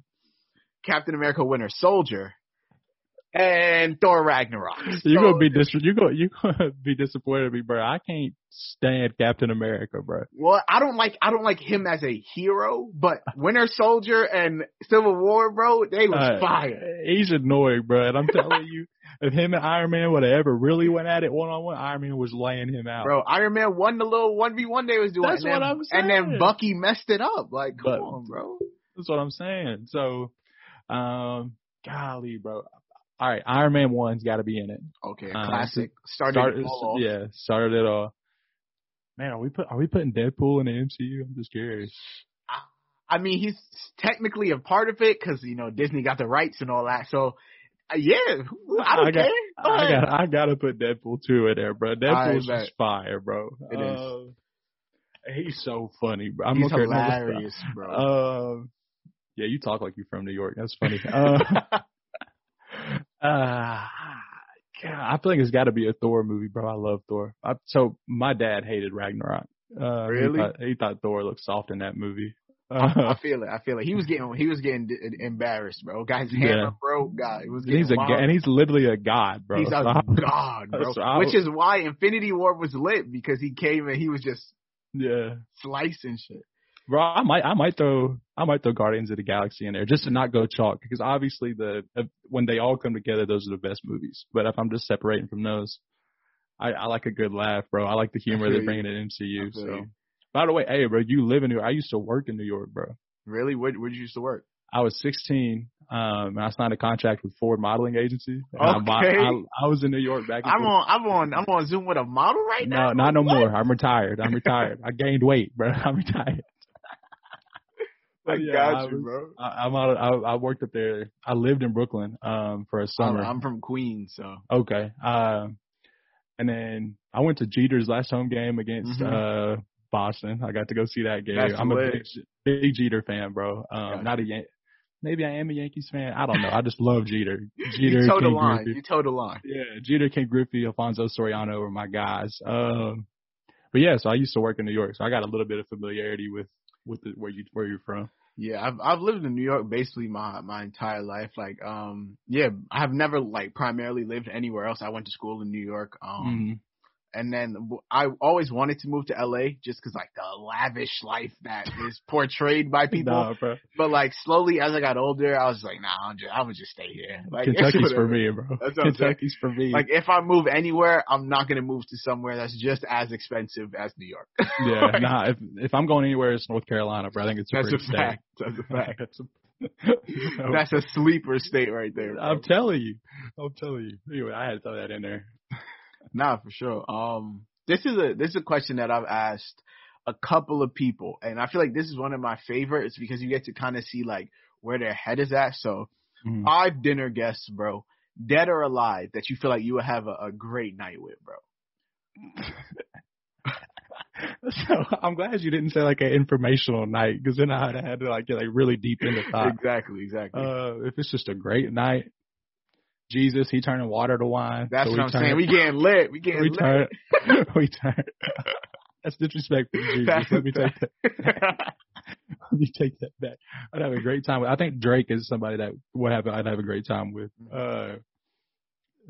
Captain America: Winter Soldier, and Thor Ragnarok. You're gonna be dis- you go you gonna be disappointed in me, bro. I can't stand Captain America, bro. Well, I don't like I don't like him as a hero, but Winter Soldier and Civil War, bro, they was Uh, fire. He's annoying, bro. And I'm telling you, if him and Iron Man would have ever really went at it one on one, Iron Man was laying him out. Bro, Iron Man won the little one v one they was doing. That's and then, what I'm saying. And then. Bucky messed it up. Like, come But- on, bro. That's what I'm saying. So, um, golly, bro. All right, Iron Man one's got to be in it. Okay, Uh, classic. Started Started, it yeah, started it all. Man, are we put are we putting Deadpool in the MCU? I'm just curious. I I mean, he's technically a part of it because you know Disney got the rights and all that. So, uh, yeah, I don't I got- care. Go I got I gotta put Deadpool two in there, bro. Deadpool's just fire, bro. It is. Uh, He's so funny, bro. I'm He's looking at numbers, bro. hilarious, bro. Uh, yeah, you talk like you're from New York. That's funny. Uh, uh, God, I feel like it's got to be a Thor movie, bro. I love Thor. I, so my dad hated Ragnarok. Uh, Really? He thought, he thought Thor looked soft in that movie. I, Uh, I feel it. I feel it. He was getting he was getting d- embarrassed, bro. Guy's Yeah. hammer broke. God, it was getting he's a wild. and he's literally a god, bro. He's So a god, bro. so Which is why Infinity War was lit because he came and he was just yeah, slicing shit. Bro. I might I might throw I might throw Guardians of the Galaxy in there just to not go chalk because obviously the when they all come together, those are the best movies. But if I'm just separating from those, I, I like a good laugh, bro. I like the humor they're bringing in I MCU. So, you. by the way, hey, bro, you live in New York. I used to work in New York, bro. Really? Where where did you used to work? I was 16, um, and I signed a contract with Ford Modeling Agency. And I, Okay. I, I was in New York back. in I'm on I'm on I'm on Zoom with a model right now. No, not no What? more. I'm retired. I'm retired. I gained weight, bro. I'm retired. I Yeah, got I you, was- bro. I, I'm out. I, I worked up there. I lived in Brooklyn um for a I'm, summer. I'm from Queens, so okay. Um, and then I went to Jeter's last home game against Mhm. uh Boston. I got to go see that game. That's I'm a big, big Jeter fan, bro. Um, not a Yan- maybe I am a Yankees fan. I don't know. I just love Jeter. Jeter, you toe the line. Griffey. You toe the line. Yeah, Jeter, King Griffey, Alfonso Soriano were my guys. Um, but yeah, so I used to work in New York, so I got a little bit of familiarity with with the, where you where you're from. Yeah, I've I've lived in New York basically my my entire life. Like, um, yeah, I've never like primarily lived anywhere else. I went to school in New York. Um, Mhm. And then I always wanted to move to LA just because like the lavish life that is portrayed by people. Nah, bro. But like slowly as I got older, I was like, nah, I'm just, I would just stay here. Like Kentucky's for me, bro. That's Kentucky's for me. Like if I move anywhere, I'm not gonna move to somewhere that's just as expensive as New York. yeah, Like, nah. If if I'm going anywhere, it's North Carolina, bro. I think it's a That's a state. fact. That's a fact. That's a- That's a sleeper state right there. bro. I'm telling you. I'm telling you. Anyway, I had to throw that in there. Nah, for sure. Um, this is a this is a question that I've asked a couple of people, and I feel like this is one of my favorites because you get to kind of see like where their head is at. So, Mhm. five dinner guests, bro, dead or alive, that you feel like you would have a, a great night with, bro. So I'm glad you didn't say like an informational night because then I'd have had to like get like really deep into thought. exactly, exactly. Uh, if it's just a great night, Jesus, he turning water to wine. That's so what I'm turn- saying. We getting lit. We getting we lit. turn, we turn. That's disrespectful, Jesus. That's Let me take that. Let me take that back. I'd have a great time with. I think Drake is somebody that would have. I'd have a great time with. Uh,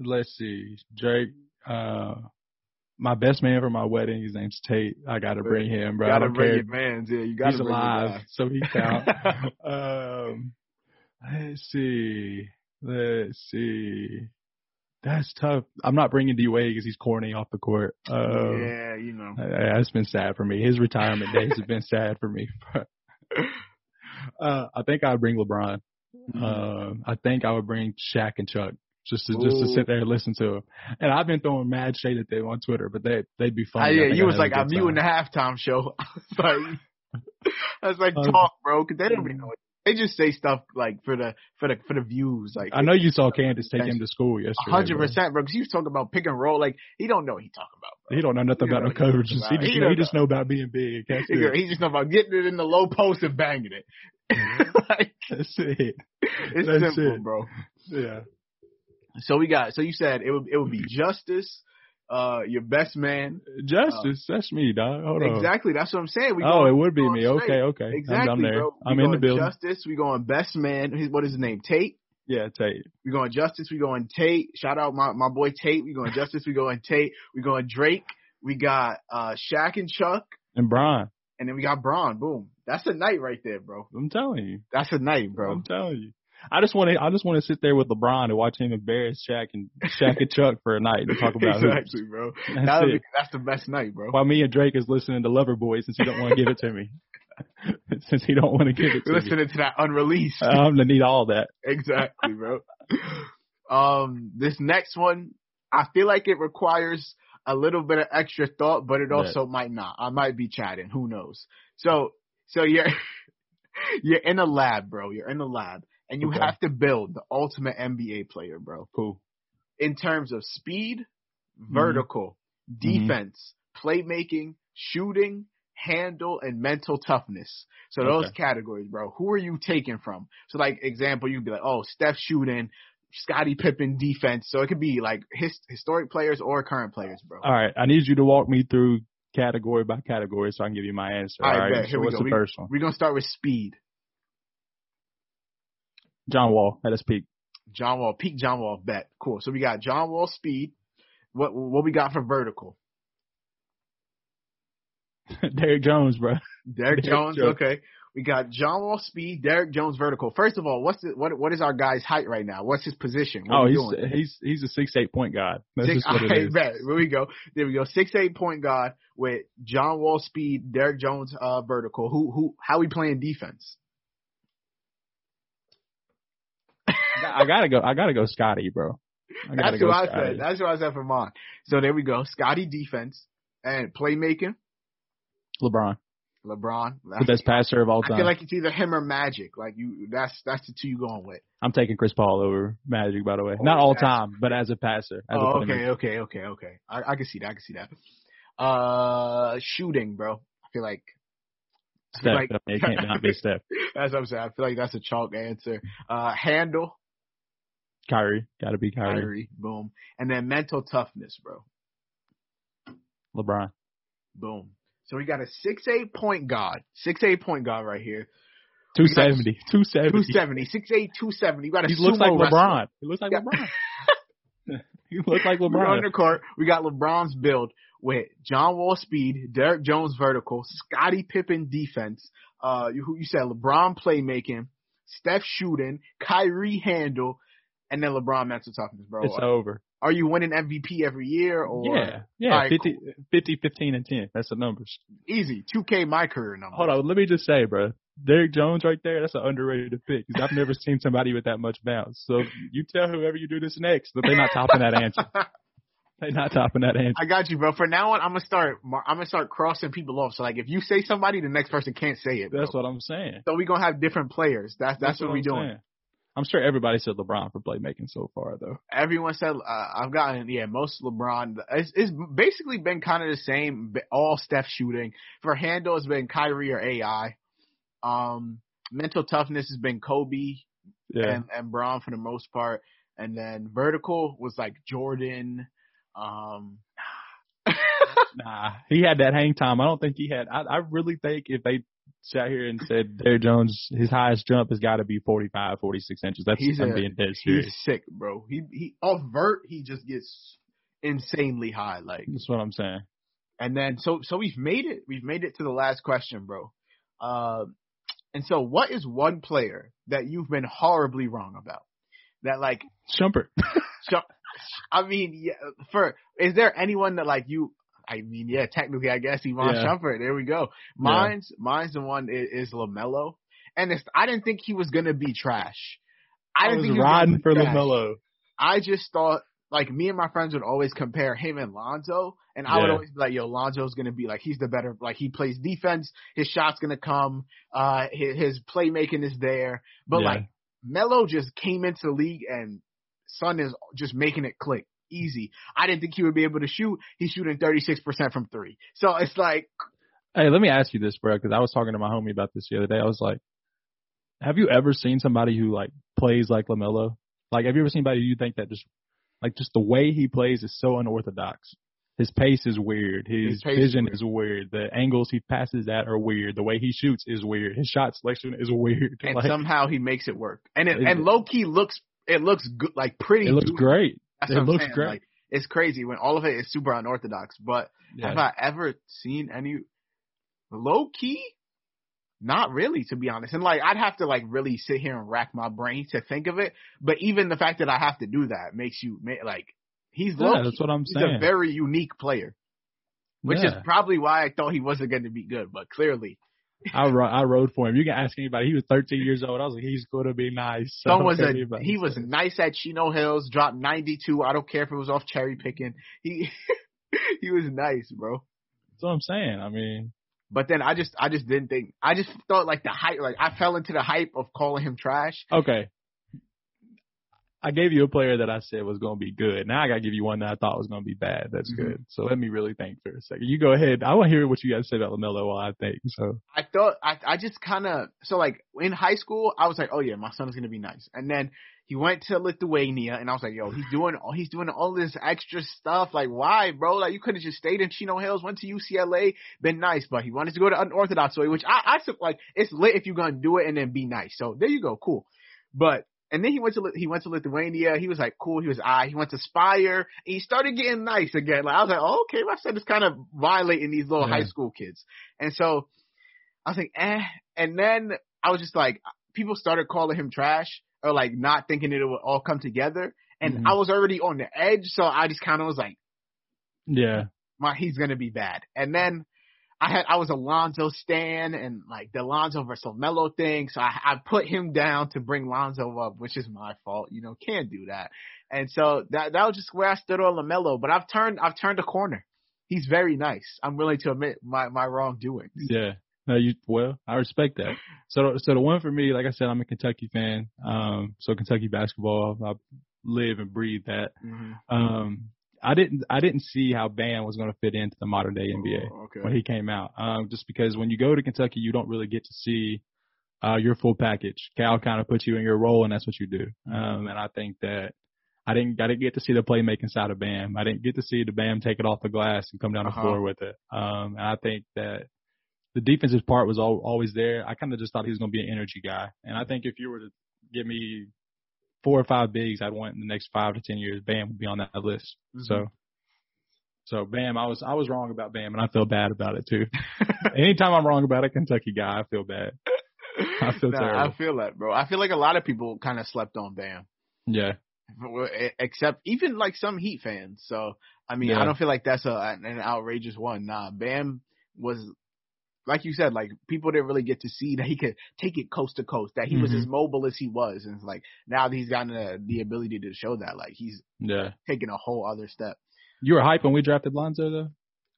let's see, Drake. Uh, my best man for my wedding. His name's Tate. I gotta bring him, bro. I gotta bring care. your mans. Yeah, you gotta He's bring alive, so he count. um, let's see. Let's see. That's tough. I'm not bringing D Wade because he's corny off the court. Um, yeah, you know. That's been sad for me. His retirement days have been sad for me. uh, I think I would bring LeBron. Mm-hmm. Um, I think I would bring Shaq and Chuck just to just to sit there and listen to them. And I've been throwing mad shade at them on Twitter, but they they'd be funny. Yeah, you I'd was like, I'm you in the time. halftime show. I was like, I was like, Um, talk, bro, because they don't even know. It. They just say stuff like for the for the for the views. Like I know you saw Candace take him to school yesterday. hundred bro. percent, bro. Because he was talking about pick and roll. Like he don't know what he talking about. Bro. He don't know nothing He about no coverages. He just, he know, he just know about being big. That's He, it. he just know about getting it in the low post and banging it. Mm-hmm. like, That's it. it's That's simple, it. bro. Yeah. So we got. So you said it would it would be justice, uh, your best man. Justice, that's me, dog. Hold on. Exactly. That's what I'm saying. We Oh, going- it would be me. straight. Okay, okay. I'm- Exactly, I'm, there. bro. I'm in the building. Justice. We going best man. His, what is his name? Tate. yeah, Tate. We going Justice. We going Tate. Shout out my my boy Tate. We going Justice. We going Tate. We going Drake. We got uh Shaq and Chuck, And Brian. and then we got Bron. Boom. That's a night right there, bro. I'm telling you. That's a night, bro. I'm telling you. I just want to. I just want to sit there with LeBron and watch him embarrass Shaq and Shaq and Chuck for a night and talk about exactly, hoops. bro. That's That would it. be, that's the best night, bro. While me and Drake is listening to Lover Boy since he don't want to give it to me. since he don't want to give it to me. Listening to that unreleased. I'm gonna need all that. exactly, bro. Um, this next one, I feel like it requires a little bit of extra thought, but it also might not. I might be chatting. Who knows? So, so you're you're in a lab, bro. You're in a lab, and you Okay. have to build the ultimate NBA player, bro. Cool. In terms of speed, Mm-hmm. vertical, defense, playmaking, shooting, handle, and mental toughness. So those Okay. categories, bro. Who are you taking from? So like example, you'd be like, oh, Steph shooting, Scottie Pippen defense. So it could be like his, historic players or current players, bro. All right. I need you to walk me through category by category so I can give you my answer. All right, All right. bet. So Here we what's go. the We- first one? We're gonna start with speed. John Wall at his peak. John Wall, peak John Wall, bet. Cool. So we got John Wall speed. What what we got for vertical? Derrick Jones, bro. Derrick Derrick Jones, Jones. okay. We got John Wall speed, Derrick Jones vertical. First of all, what's the, what what is our guy's height right now? What's his position? What Oh, he's doing? he's he's a six eight point guard. That's Six, just what it I is. bet. There we go. There we go. Six eight point guard with John Wall speed, Derrick Jones uh vertical. Who who how we playing defense? I gotta go. I gotta go, Scottie, bro. That's go, what I said. That's what I said for mine. So there we go. Scottie defense and playmaking. LeBron, LeBron. the best passer of all time. I feel like it's either him or Magic. Like you, that's that's the two you going with. I'm taking Chris Paul over Magic, by the way. Oh, Not all time, but as a passer. As Oh, okay, okay, okay, okay. I, I can see that. I can see that. Uh, shooting, bro. I feel like. Steph. like it can't not be Steph. that's what I'm saying. I feel like that's a chalk answer. Uh, handle, Kyrie, gotta be Kyrie. Kyrie, boom, and then mental toughness, bro, LeBron. boom. So we got a six eight point guard, six eight point guard right here, 270. 270. 270, 6'8", 270. We got a He looks like wrestler. LeBron. He looks like Yeah. LeBron. he looks like We're on LeBron. the court. We got LeBron's build with John Wall speed, Derrick Jones vertical, Scottie Pippen defense. Uh, you, who you said LeBron playmaking, Steph shooting, Kyrie handle, and then LeBron mental toughness, bro. It's over. Are you winning MVP every year or Yeah. Yeah. Right, 50, 50, 15, and 10. That's the numbers. easy? 2K my career number. Hold on. Let me just say, bro. Derrick Jones right there, that's an underrated pick. 'cause I've never seen somebody with that much bounce. So you tell whoever you do this next that they're not topping that answer. They're not topping that answer. I got you, bro. For now on, I'm gonna start. I'm gonna start crossing people off. So like, if you say somebody, the next person can't say it. Bro. That's what I'm saying. so we gonna have different players. That's that's, what, we I'm doing. saying. I'm sure everybody said LeBron for playmaking so far, though. Everyone said uh, I've gotten yeah most LeBron. It's, it's basically been kind of the same. All Steph shooting for handle has been Kyrie or AI. Um, mental toughness has been Kobe Yeah. and and Bron for the most part, and then vertical was like Jordan. Um, Nah, he had that hang time. I don't think he had. I, I really think if they sat here and said Derrick Jones, his highest jump has got to be 45, 46 inches. That's He's I'm a- being dead serious. he's sick, bro. He he off vert he just gets insanely high, like. That's what I'm saying. And then so so we've made it. We've made it to the last question, bro. Uh, and so what is one player that you've been horribly wrong about? That like, Shumpert. I mean, yeah, for is there anyone that like you? I mean, yeah, technically, I guess Iman Yeah. Shumpert. There we go. Mine's mine's the one is, is Lamelo, and it's, I didn't think he was gonna be trash. I I didn't was think he riding be for trash. LaMelo. I just thought like me and my friends would always compare him and Lonzo, and I would always be like, "Yo, Lonzo's gonna be like he's the better like he plays defense, his shot's gonna come, uh, his, his playmaking is there." But Yeah. like Melo just came into the league and Son is just making it click easy. I didn't think he would be able to shoot. He's shooting thirty six percent from three, so it's like Hey, let me ask you this, bro, because I was talking to my homie about this the other day. I was like, have you ever seen somebody who like plays like Lamelo? Like, have you ever seen anybody you think that just like just the way he plays is so unorthodox? His pace is weird. His, His vision is is weird. The angles he passes at are weird. The way he shoots is weird. His shot selection is weird. and Like, somehow he makes it work. And it, It- and low key looks it looks good, like pretty. it looks dude. great. That's it looks saying. great. Like, it's crazy when all of it is super unorthodox. But Yeah. have I ever seen any low key? Not really, to be honest. And like, I'd have to like really sit here and rack my brain to think of it. But even the fact that I have to do that makes you like, he's Yeah, low. that's what I'm He's saying. a very unique player, which is probably why I thought he wasn't going to be good. But clearly, I ro- I rode for him. You can ask anybody. He was 13 years old. I was like, he's going to be nice. So Son was a he was nice at Chino Hills, dropped 92. I don't care if it was off cherry picking. He he was nice, bro. That's what I'm saying. I mean, But then I just I just didn't think I just thought like the hype like I fell into the hype of calling him trash. okay. I gave you a player that I said was going to be good. Now I got to give you one that I thought was going to be bad. That's Mhm. good. So let me really think for a second. You go ahead. I want to hear what you guys say about Lamelo while I think. So I thought I I just kind of so like in high school I was like oh yeah my son is gonna be nice and then he went to Lithuania and I was like yo he's doing all he's doing all this extra stuff like why bro like you could have just stayed in Chino Hills went to UCLA been nice but he wanted to go to unorthodox way which I I took like it's lit if you're gonna do it and then be nice so there you go cool but and then he went to he went to Lithuania. He was like cool. He was I. He went to Spire. And he started getting nice again. Like I was like, oh, okay, my son is kind of violating these little Yeah. high school kids. And so I was like, eh. And then I was just like, people started calling him trash or like not thinking it would all come together. And Mhm. I was already on the edge, so I just kind of was like, yeah, my he's gonna be bad. And then I had I was Alonzo stan and like the Lonzo versus Melo thing, so I, I put him down to bring Lonzo up, which is my fault. You know, can't do that. And so that that was just where I stood on Lamelo. But I've turned I've turned a corner. He's very nice. I'm willing to admit my my wrongdoings. yeah. No, you well, I respect that. So, so the one for me, like I said, I'm a Kentucky fan. Um, so Kentucky basketball, I live and breathe that. Mm-hmm. Um, I didn't, I didn't see how Bam was going to fit into the modern day NBA. Oh, okay. when he came out. Um, just because when you go to Kentucky, you don't really get to see uh, your full package. Cal kind of puts you in your role, and that's what you do. Um, and I think that I didn't, I didn't get to see the playmaking side of Bam. I didn't get to see the Bam take it off the glass and come down Uh-huh. the floor with it. Um, and I think that the defensive part was al- always there. I kind of just thought he was going to be an energy guy. And I think if you were to give me four or five bigs I'd want in the next five to ten years, Bam would be on that list. Mhm. So, so Bam, I was I was wrong about Bam, and I feel bad about it too. Anytime I'm wrong about a Kentucky guy, I feel bad. I feel Nah, terrible. I feel that, bro. I feel like a lot of people kind of slept on Bam. Yeah, except even like some Heat fans. So I mean, Yeah. I don't feel like that's a an outrageous one. Nah, Bam was like you said, like people didn't really get to see that he could take it coast to coast, that he was Mhm. as mobile as he was, and it's like now that he's gotten the, the ability to show that, like he's yeah. taking a whole other step. You were hype when we drafted Lonzo, though.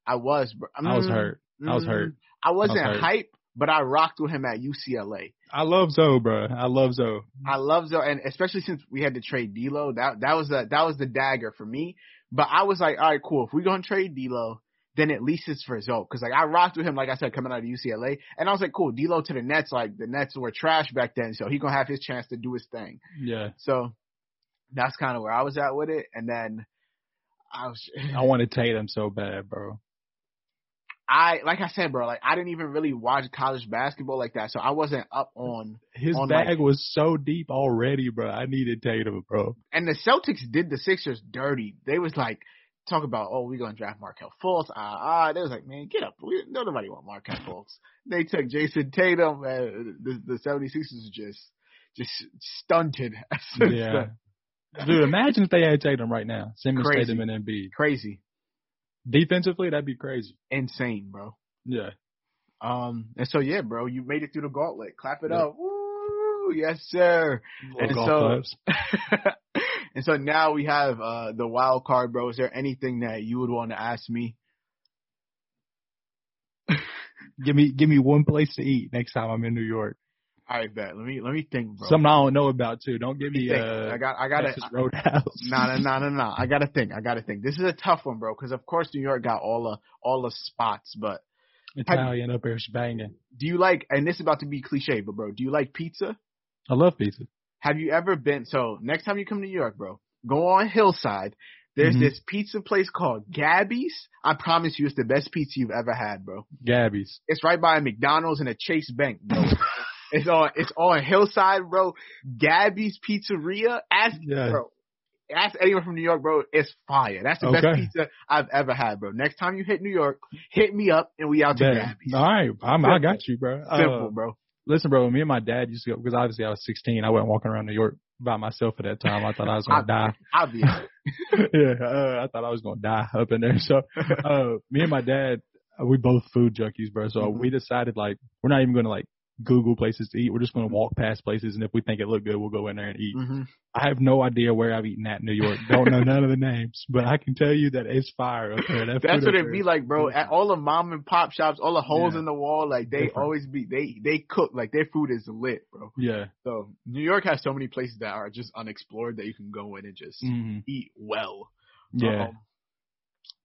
I was, bro. I was Mm, hurt. I was mm, hurt. I wasn't hurt. hype, but I rocked with him at UCLA. I love Zoe, bro. I love Zoe. I love Zoe, and especially since we had to trade D'Lo, that that was the that was the dagger for me. But I was like, all right, cool. If we're gonna trade D'Lo, then at least it's for Zoe, because like I rocked with him, like I said, coming out of UCLA, and I was like, cool. D'Lo to the Nets, like the Nets were trash back then, so he gonna have his chance to do his thing. Yeah, So that's kind of where I was at with it, and then I was, I wanted Tatum so bad, bro. I like I said, bro, like I didn't even really watch college basketball like that, so I wasn't up on. His On, bag like- was so deep already, bro. I needed Tatum, bro. And the Celtics did the Sixers dirty. They was like talk about, oh, we're gonna draft Markelle Fultz. Ah, ah. They was like, man, get up. We, no, nobody want Markelle Fultz. They took Jayson Tatum. Uh, the the 76ers just just stunted. Yeah. Dude, imagine if they had Tatum right now. Simmons, Crazy. Tatum, and Embiid. crazy, Defensively, that'd be crazy. insane, bro. Yeah. Um, and so yeah, bro, you made it through the gauntlet. Clap it Yeah. up. Woo, yes, sir. And so-. and so now we have uh the wild card, bro. Is there anything that you would want to ask me? give me give me one place to eat next time I'm in New York. All right, bet. Let me let me think, bro. Something I don't know about too. Don't give me me uh I got I got Texas Roadhouse. No, no, no, no, no. I gotta think. I gotta think. This is a tough one, bro. Because of course New York got all the all the spots. But Italian up there banging. do you like? And this is about to be cliche, but bro, do you like pizza? I love pizza. Have you ever been? So next time you come to New York, bro, go on Hillside. There's Mhm. this pizza place called Gabby's. I promise you, it's the best pizza you've ever had, bro. Gabby's. It's right by a McDonald's and a Chase Bank, bro. it's on it's on Hillside, bro. Gabby's Pizzeria. Ask Yeah. bro. Ask anyone from New York, bro. It's fire. That's the best pizza I've ever had, bro. Next time you hit New York, hit me up and we out to Bet. Gabby's. All right, I'm, I got you, bro. Simple, Uh, bro. Listen, bro. Me and my dad used to go because obviously I was 16. I wasn't walking around New York by myself at that time. I thought I was gonna die. Obvious. yeah, uh, I thought I was gonna die up in there. So, uh, me and my dad, uh, we both food junkies, bro. So Mhm. we decided like we're not even gonna like Google places to eat. We're just gonna walk past places, and if we think it look good, we'll go in there and eat. hmm I have no idea where I've eaten at in New York. Don't know none of the names, but I can tell you that it's fire up there. That That's what it there be like, bro. At all the mom and pop shops, all the holes Yeah. in the wall, like they Different. always be they they cook like their food is lit, bro. Yeah. So New York has so many places that are just unexplored that you can go in and just hmm eat well. Yeah. Um,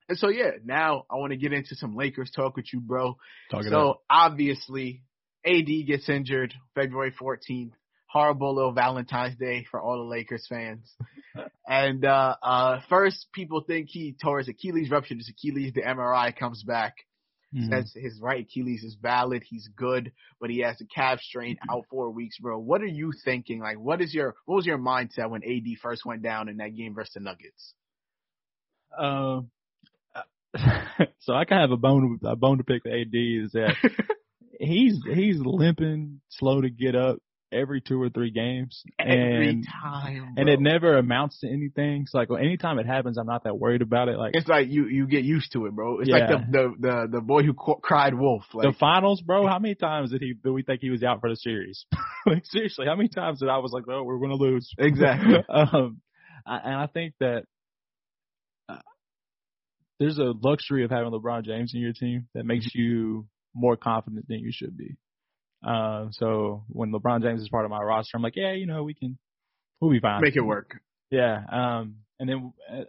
and so yeah, now I want to get into some Lakers talk with you, bro. Talk it so obviously, AD gets injured February 14th. Horrible little Valentine's Day for all the Lakers fans. and uh uh first people think he tore his Achilles, ruptured his Achilles. The MRI comes back, Mhm. says his right Achilles is valid, he's good, but he has a calf strain out four weeks, bro. What are you thinking? Like, what is your what was your mindset when AD first went down in that game versus the Nuggets? Um, so I kind of have a bone a bone to pick with AD is that he's he's limping, slow to get up every two or three games, Every and time, and it never amounts to anything. So like anytime it happens, I'm not that worried about it. Like It's like you you get used to it, bro. It's like the the the, the boy who qu- cried wolf. Like the finals, bro. How many times did he did we think he was out for the series? like seriously, how many times did I was like, oh, we're gonna lose? Exactly. um, I, and I think that. Uh, there's a luxury of having LeBron James in your team that makes Mm-hmm. you more confident than you should be. Uh, so when LeBron James is part of my roster, I'm like, yeah, you know, we can, we'll be fine. make it work. Yeah. Um, and then uh,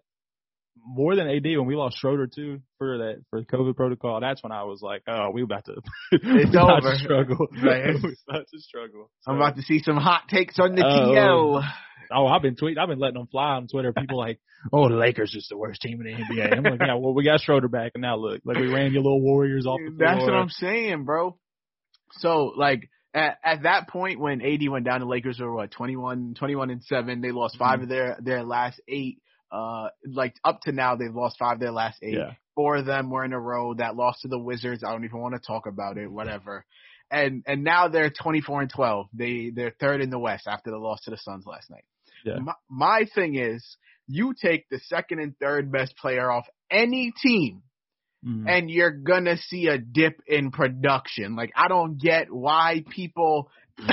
more than AD, when we lost Schroeder too for that for the COVID protocol, that's when I was like, oh, we about to, It's over. to struggle. Right. we about to struggle. I'm about to see some hot takes on the Oh. TL. Oh, I've been tweeting. I've been letting them fly on Twitter. People like, oh, the Lakers is the worst team in the NBA. I'm like, yeah, well, we got Schroeder back, and now look, like we ran your little Warriors off the floor. That's what I'm saying, bro. So like at, at that point when AD went down, the Lakers were what 21, 21 and seven. They lost 5 Mhm. of their their last eight. Uh, like up to now, they've lost five of their last eight. Yeah. Four of them were in a row. That lost to the Wizards. I don't even want to talk about it. Whatever. And and now they're 24 and 12. They they're third in the West after the loss to the Suns last night. Yeah. My, my thing is, you take the second and third best player off any team, Mhm. and you're gonna see a dip in production. Like I don't get why people.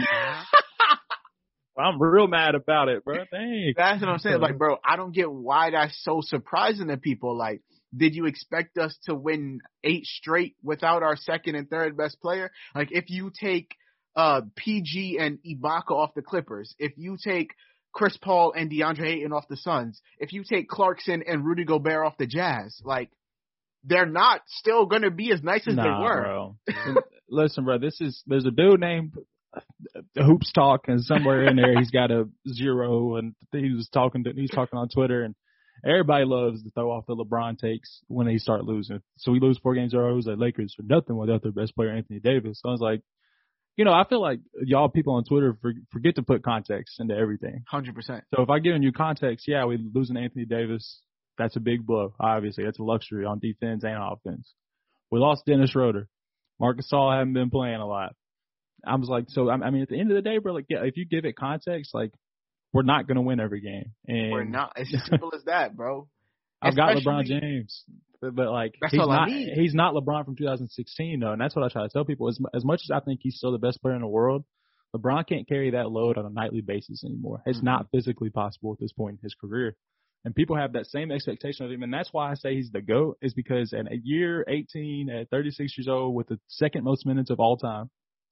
I'm real mad about it, bro. Thanks. That's what I'm saying. Like, bro, I don't get why that's so surprising to people. Like, did you expect us to win eight straight without our second and third best player? Like, if you take uh PG and Ibaka off the Clippers, if you take Chris Paul and DeAndre Ayton off the Suns, if you take Clarkson and Rudy Gobert off the Jazz, like, they're not still gonna be as nice as nah, they were. bro. Listen, bro. This is there's a dude named Hoops Talk, and somewhere in there he's got a zero, and he was talking to he's talking on Twitter, and everybody loves to throw off the LeBron takes when they start losing. So we lose four games in a row. He's like Lakers are nothing without their best player Anthony Davis. So I was like, you know, I feel like y'all people on Twitter for, forget to put context into everything. Hundred percent. So if I give you context, yeah, we losing Anthony Davis. That's a big blow. Obviously, that's a luxury on defense and offense. We lost Dennis Schroeder. Marc Gasol haven't been playing a lot. I was like, so I mean, at the end of the day, bro, like, yeah, if you give it context, like, we're not gonna win every game. And We're not. It's as simple as that, bro. I've got LeBron James, but, but like, he's not. He's not LeBron from 2016 though, and that's what I try to tell people. As as much as I think he's still the best player in the world, LeBron can't carry that load on a nightly basis anymore. It's Mhm. not physically possible at this point in his career. And people have that same expectation of him, and that's why I say he's the GOAT, is because at a year 18, at 36 years old, with the second most minutes of all time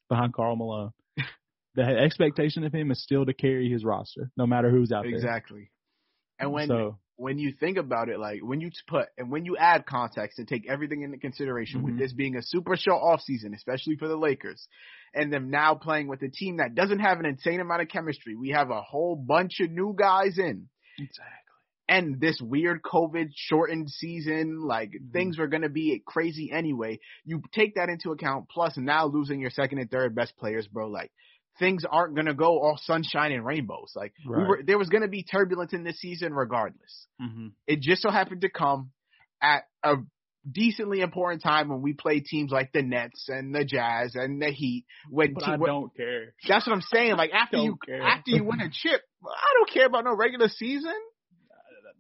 behind Karl Malone, the expectation of him is still to carry his roster, no matter who's out there. Exactly. And when so when you think about it, like when you put and when you add context and take everything into consideration, with Mhm. this being a super short off season, especially for the Lakers, and them now playing with a team that doesn't have an insane amount of chemistry, we have a whole bunch of new guys in. Exactly. and this weird COVID shortened season, like Mhm. things were going to be crazy anyway. You take that into account, plus now losing your second and third best players, bro. Like things aren't going to go all sunshine and rainbows. Like we were, there was going to be turbulence in this season regardless. Mm-hmm. It just so happened to come at a decently important time when we play teams like the Nets and the Jazz and the Heat. When But te- I don't care. that's what I'm saying. Like after you care. after you win a chip, I don't care about no regular season.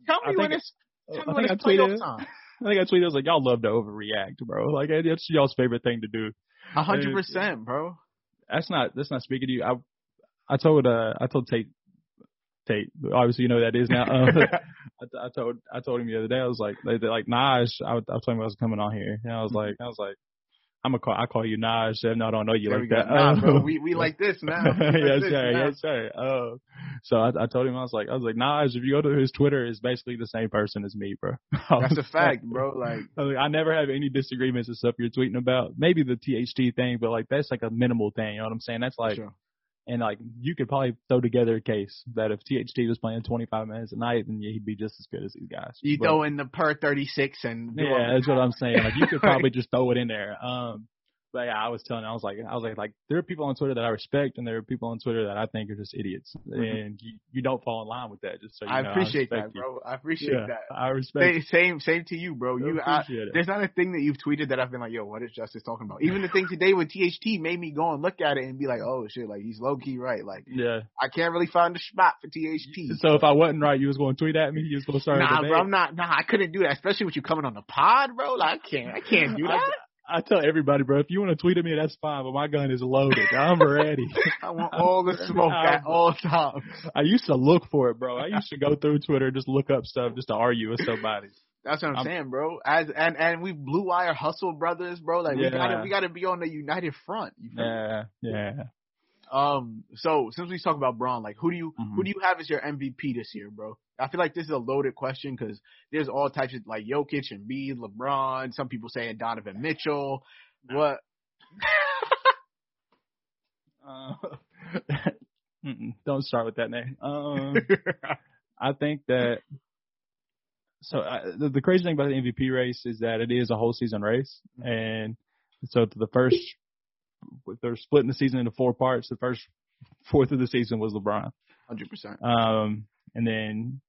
Tell I me when it's tell me I when it's playoff tweeted. time. I think I tweeted. I was like, y'all love to overreact, bro. Like that's y'all's favorite thing to do. A hundred percent, bro. That's not. That's not speaking to you. I. I told. Uh. I told Tate. Tate. Obviously, you know who that is now. Uh, I, I told. I told him the other day. I was like, they, they're like Naj. I, was- I told him I was coming on here, and I was like, I was like, I'm gonna call. I call you Naj. Even though I don't know you There like we that. Nah, bro, we we like this now. Like yes, this sir. now. Yes, sir. Uh, so I, I told him I was like, I was like, Naj. If you go to his Twitter, it's basically the same person as me, bro. That's a fact, bro. Like I, like, I never have any disagreements and stuff you're tweeting about. Maybe the THT thing, but like that's like a minimal thing. You know what I'm saying? That's like, sure. And like you could probably throw together a case that if THT was playing 25 minutes a night, then yeah, he'd be just as good as these guys. you But- throw in the per thirty six and yeah, that's what I'm saying. Like you could probably just throw it in there. Um, but yeah, I was telling, I was like, I was like, like there are people on Twitter that I respect, and there are people on Twitter that I think are just idiots, mm-hmm. and you, you don't fall in line with that. Just so you I know, appreciate respect that, you. bro. I appreciate Yeah, that. I respect. Same, same, same to you, bro. I You, I, there's not a thing that you've tweeted that I've been like, yo, what is Justice talking about? Even the thing today with THT made me go and look at it and be like, oh shit, like he's low key right. Like Yeah. I can't really find a spot for THT. So if I wasn't right, you was going to tweet at me. You was going to start. Nah, bro, I'm not. Nah, I couldn't do that, especially with you coming on the pod, bro. Like I can't, I can't do that. I tell everybody, bro, if you want to tweet at me, that's fine, but my gun is loaded. I'm ready. I want all the smoke at all times. I used to look for it, bro. I used to go through Twitter and just look up stuff just to argue with somebody. That's what I'm, I'm- saying, bro. As and and we blue wire hustle brothers, bro. Like we gotta we gotta be on the united front. You feel me? Yeah, yeah. Um. So since we talk about Bron, like who do you Mhm. who do you have as your MVP this year, bro? I feel like this is a loaded question because there's all types of like Jokic and B, LeBron. Some people saying Donovan Mitchell. What? Uh, don't start with that name. Um, I think that. So uh, the, the crazy thing about the MVP race is that it is a whole season race, and so the first they're splitting the season into four parts. The first fourth of the season was LeBron, Hundred percent. um, and then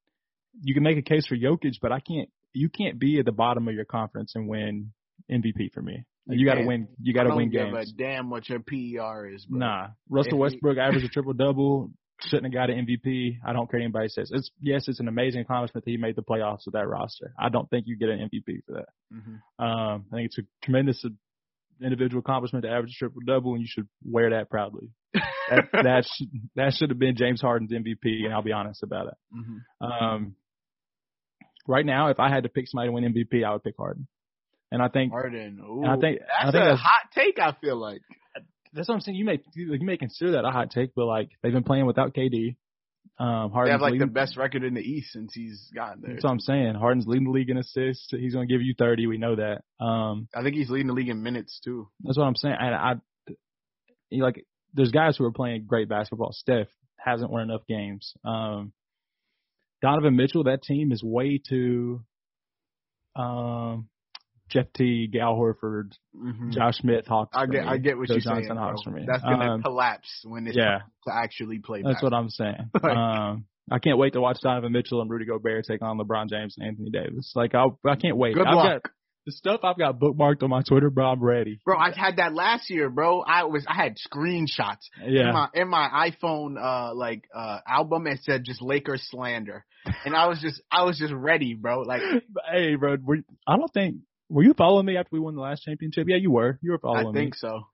you can make a case for Jokic, but I can't. You can't be at the bottom of your conference and win MVP for me. You You, got to win. You got to don't win give games. a damn what your PER is, bro. Nah, Russell Westbrook averaged a triple double. Shouldn't have got an MVP. I don't care what anybody says. It's yes, it's an amazing accomplishment that he made the playoffs with that roster. I don't think you get an MVP for that. hmm Um, I think it's a tremendous individual accomplishment to average triple double, and you should wear that proudly. That that, sh- that should have been James Harden's MVP, and I'll be honest about it. hmm Um, right now, if I had to pick somebody to win MVP, I would pick Harden. And I think Harden. Ooh, I think that's I think a that's, hot take. I feel like. that's what I'm saying. You may you may consider that a hot take, but like they've been playing without KD. Um, They have like the best record in the East since he's gotten there. That's what I'm saying. Harden's leading the league in assists. He's going to give you 30. We know that. Um, I think he's leading the league in minutes too. that's what I'm saying. And I, you like, there's guys who are playing great basketball. Steph hasn't won enough games. Um, Donovan Mitchell, that team is way too. Um, Jeff Teague, Al Horford, Mm-hmm. Josh Smith, Hawks. I get. I get what Joe you're Johnson, saying. Hawks for me. That's gonna Um, collapse when it's yeah. to actually play. That's what. I'm saying. Like- um, I can't wait to watch Donovan Mitchell and Rudy Gobert take on LeBron James and Anthony Davis. Like I, I can't wait. Good I've luck. got the stuff I've got bookmarked on my Twitter, bro. I'm ready. Bro, I had that last year, bro. I was I had screenshots in Yeah, my in my iPhone uh like uh album. It said just Lakers slander, and I was just I was just ready, bro. Like hey, bro. I don't think were you following me after we won the last championship? Yeah, you were. You were following me. I think me, so,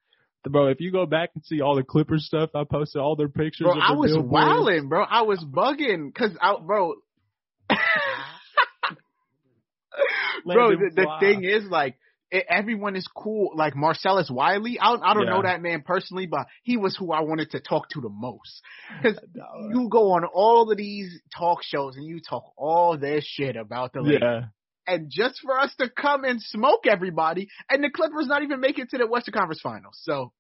bro. If you go back and see all the Clippers stuff I posted, all their pictures. bro. I was wilding, bro. I was bugging, cause I bro. bro, the, the thing is like it, everyone is cool. Like Marcellus Wiley, I, I don't Yeah. know that man personally, but he was who I wanted to talk to the most. Because you go on all of these talk shows and you talk all this shit about the Lakers, Yeah. And just for us to come and smoke everybody, and the Clippers not even make it to the Western Conference Finals. So,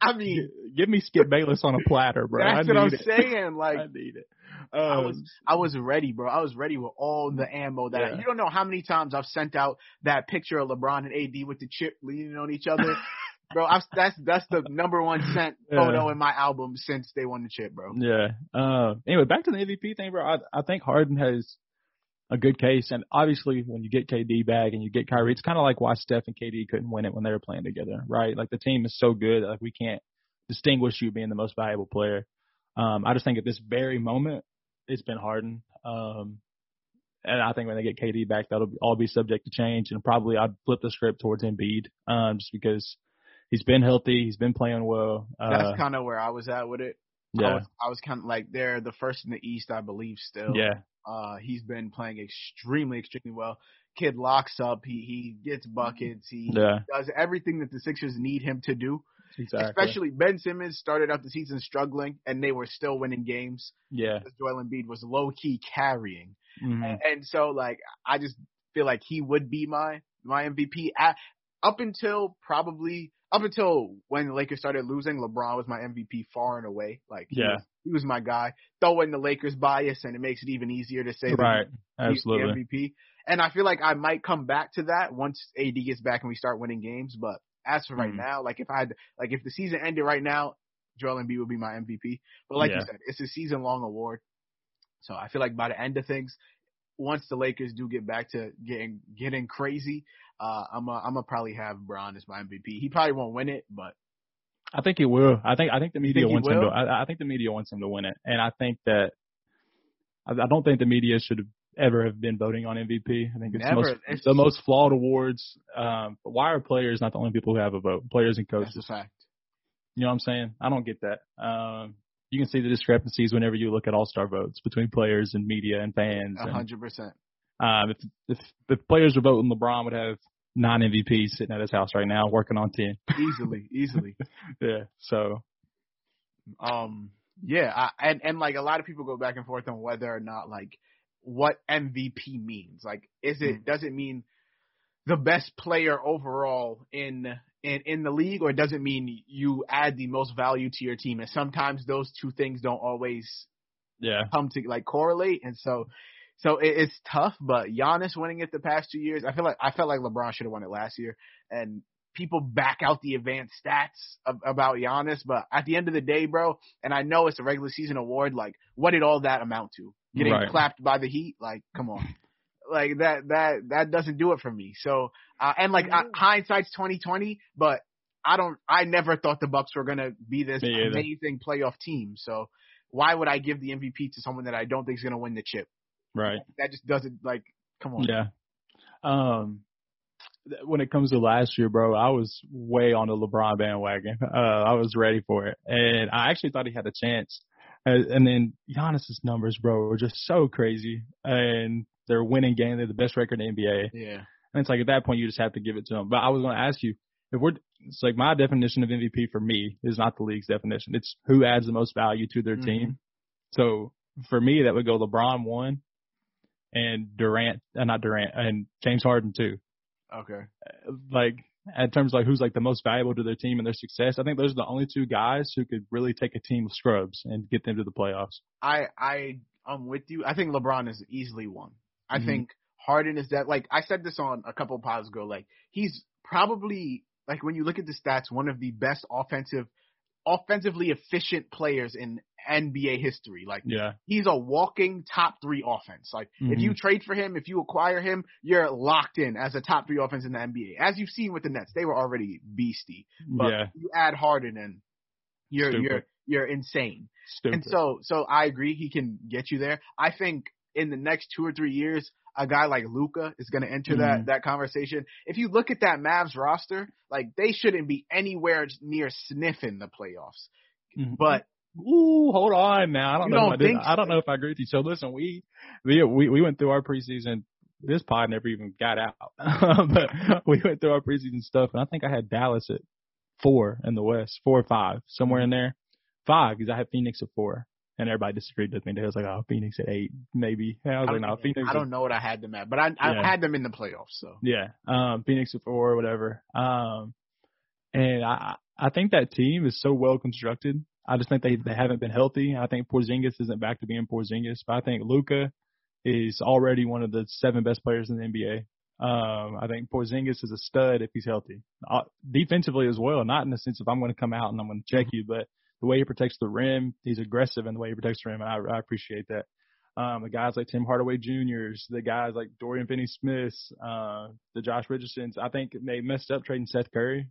I mean, Give me Skip Bayless on a platter, bro. that's I what I'm it. saying. Like, I need it. I Um, was I was ready, bro. I was ready with all the ammo that I, you don't know how many times I've sent out that picture of LeBron and AD with the chip leaning on each other. bro, I've, that's that's the number one sent Yeah. photo in my album since they won the chip, bro. Yeah. Uh, anyway, back to the MVP thing, bro. I, I think Harden has a good case, and obviously when you get KD back and you get Kyrie, it's kind of like why Steph and KD couldn't win it when they were playing together, right? Like the team is so good, like we can't distinguish you being the most valuable player. Um, I just think at this very moment, it's been Harden. Um, and I think when they get KD back, that'll all be subject to change, and probably I'd flip the script towards Embiid, um, just because he's been healthy, he's been playing well. Uh, That's kind of where I was at with it. I yeah, was, I was kind of like they're the first in the East, I believe. Still, yeah, Uh, he's been playing extremely, extremely well. Kid locks up. He he gets buckets. He yeah, does everything that the Sixers need him to do. exactly. Especially Ben Simmons started out the season struggling, and they were still winning games. yeah. Because Joel Embiid was low key carrying, Mhm. and, and so like I just feel like he would be my my MVP at, up until probably up until when the Lakers started losing. LeBron was my MVP far and away. Like he Yeah. was, he was my guy. Throw in the Lakers bias, and it makes it even easier to say that Right. he's the Absolutely. MVP. And I feel like I might come back to that once AD gets back and we start winning games. But as for right Mhm. now, like if I had, like if the season ended right now, Joel Embiid would be my MVP. But like Yeah. you said, it's a season long award. So I feel like by the end of things, once the Lakers do get back to getting getting crazy, uh, I'm a, I'm gonna probably have Bron as my MVP. He probably won't win it, but I think he will. I think I think the media think wants him to. I, I think the media wants him to win it, and I think that I, I don't think the media should have ever have been voting on MVP. I think it's most, It's- the most flawed awards. Um, but why are players not the only people who have a vote? Players and coaches. that's a fact. You know what I'm saying? I don't get that. Um, you can see the discrepancies whenever you look at All Star votes between players and media and fans. A hundred percent. Um, if, if if players were voting, LeBron would have nine MVPs sitting at his house right now, working on ten. Easily, easily. Yeah. So Um, yeah, I, and and like a lot of people go back and forth on whether or not like what MVP means. Like, is it does it mean the best player overall in in in the league, or it doesn't mean you add the most value to your team? And sometimes those two things don't always yeah, come to like correlate, and so. So it, it's tough, but Giannis winning it the past two years, I feel like I felt like LeBron should have won it last year, and people back out the advanced stats of, about Giannis, but at the end of the day, bro, and I know it's a regular season award, like what did all that amount to? Getting Right. clapped by the Heat? Like, come on. Like that that that doesn't do it for me. So uh, and like uh, hindsight's twenty twenty, but I don't. I never thought the Bucks were gonna be this Me either. amazing playoff team. So why would I give the MVP to someone that I don't think is gonna win the chip? right. That just doesn't like. Come on. Yeah. Um, when it comes to last year, bro, I was way on the LeBron bandwagon. Uh, I was ready for it, and I actually thought he had a chance. And, and then Giannis's numbers, bro, were just so crazy, and they're winning game. They're the best record in the NBA. Yeah. And it's like at that point you just have to give it to them. But I was going to ask you if we're it's like my definition of MVP for me is not the league's definition. It's who adds the most value to their Mhm. team. So for me that would go LeBron one and Durant, uh, not Durant, and James Harden two. Okay. Like in terms of like who's like the most valuable to their team and their success, I think those are the only two guys who could really take a team of scrubs and get them to the playoffs. I I I'm with you. I think LeBron is easily one. I Mhm. think Harden is that like I said this on a couple of pods ago. Like he's probably like when you look at the stats, one of the best offensive, offensively efficient players in NBA history. Like Yeah. he's a walking top three offense. Like if Mhm. you trade for him, if you acquire him, you're locked in as a top three offense in the NBA. As you've seen with the Nets, they were already beastie. But yeah. you add Harden and you're Stupid. you're you're insane. Stupid. And so, so I agree he can get you there. I think in the next two or three years, a guy like Luka is going to enter Mhm. that that conversation. If you look at that Mavs roster, like they shouldn't be anywhere near sniffing the playoffs. Mhm. But Ooh, hold on now. I don't know. don't if I, think I don't know if I agree with you. So listen, we we we we went through our preseason this pod never even got out, but we went through our preseason stuff, and I think I had Dallas at four in the West, four or five, somewhere in there. Five because I had Phoenix at four, and everybody disagreed with me. They was like, "Oh, Phoenix at eight, maybe." And I was I like, don't, "No, Phoenix." I don't know what I had them at, but I I Yeah. had them in the playoffs. So Yeah, um, Phoenix at four or whatever. Um, and I I think that team is so well constructed. I just think they they haven't been healthy. I think Porzingis isn't back to being Porzingis, but I think Luka is already one of the seven best players in the NBA. Um, I think Porzingis is a stud if he's healthy, uh, defensively as well. Not in the sense of I'm going to come out and I'm going to check you, but the way he protects the rim, he's aggressive in the way he protects the rim, and I, I appreciate that. Um, the guys like Tim Hardaway Juniors, the guys like Dorian Finney-Smiths, uh, the Josh Richardsons. I think they messed up trading Seth Curry.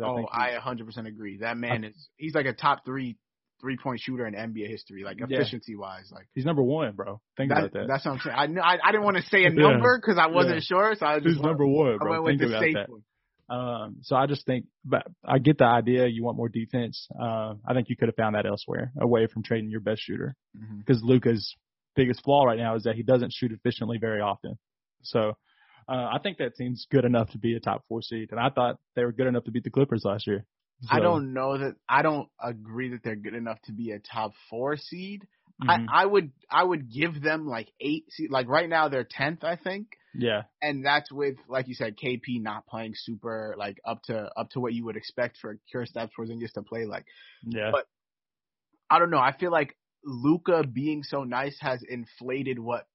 oh, I 100% agree. That man is he's like a top three three point shooter in NBA history, like Yeah. efficiency wise. Like he's number one, bro. Think that, about that. that's what I'm saying. I I, I didn't want to say a Yeah. number because I wasn't Yeah. sure, so I just He's went- number one, I bro. went with Think the about safe that. one. Um, so I just think, but I get the idea. You want more defense. Uh, I think you could have found that elsewhere, away from trading your best shooter. Because Luka's biggest flaw right now is that he doesn't shoot efficiently very often. So uh, I think that team's good enough to be a top four seed, and I thought they were good enough to beat the Clippers last year. I don't know that I don't agree that they're good enough to be a top four seed. Mhm. I, I would I would give them like eight seed. Like right now they're tenth, I think. yeah, and that's with like you said, KP not playing super like up to up to what you would expect for Kristaps Porzingis to play. Like yeah, But- I don't know. I feel like Luka being so nice has inflated what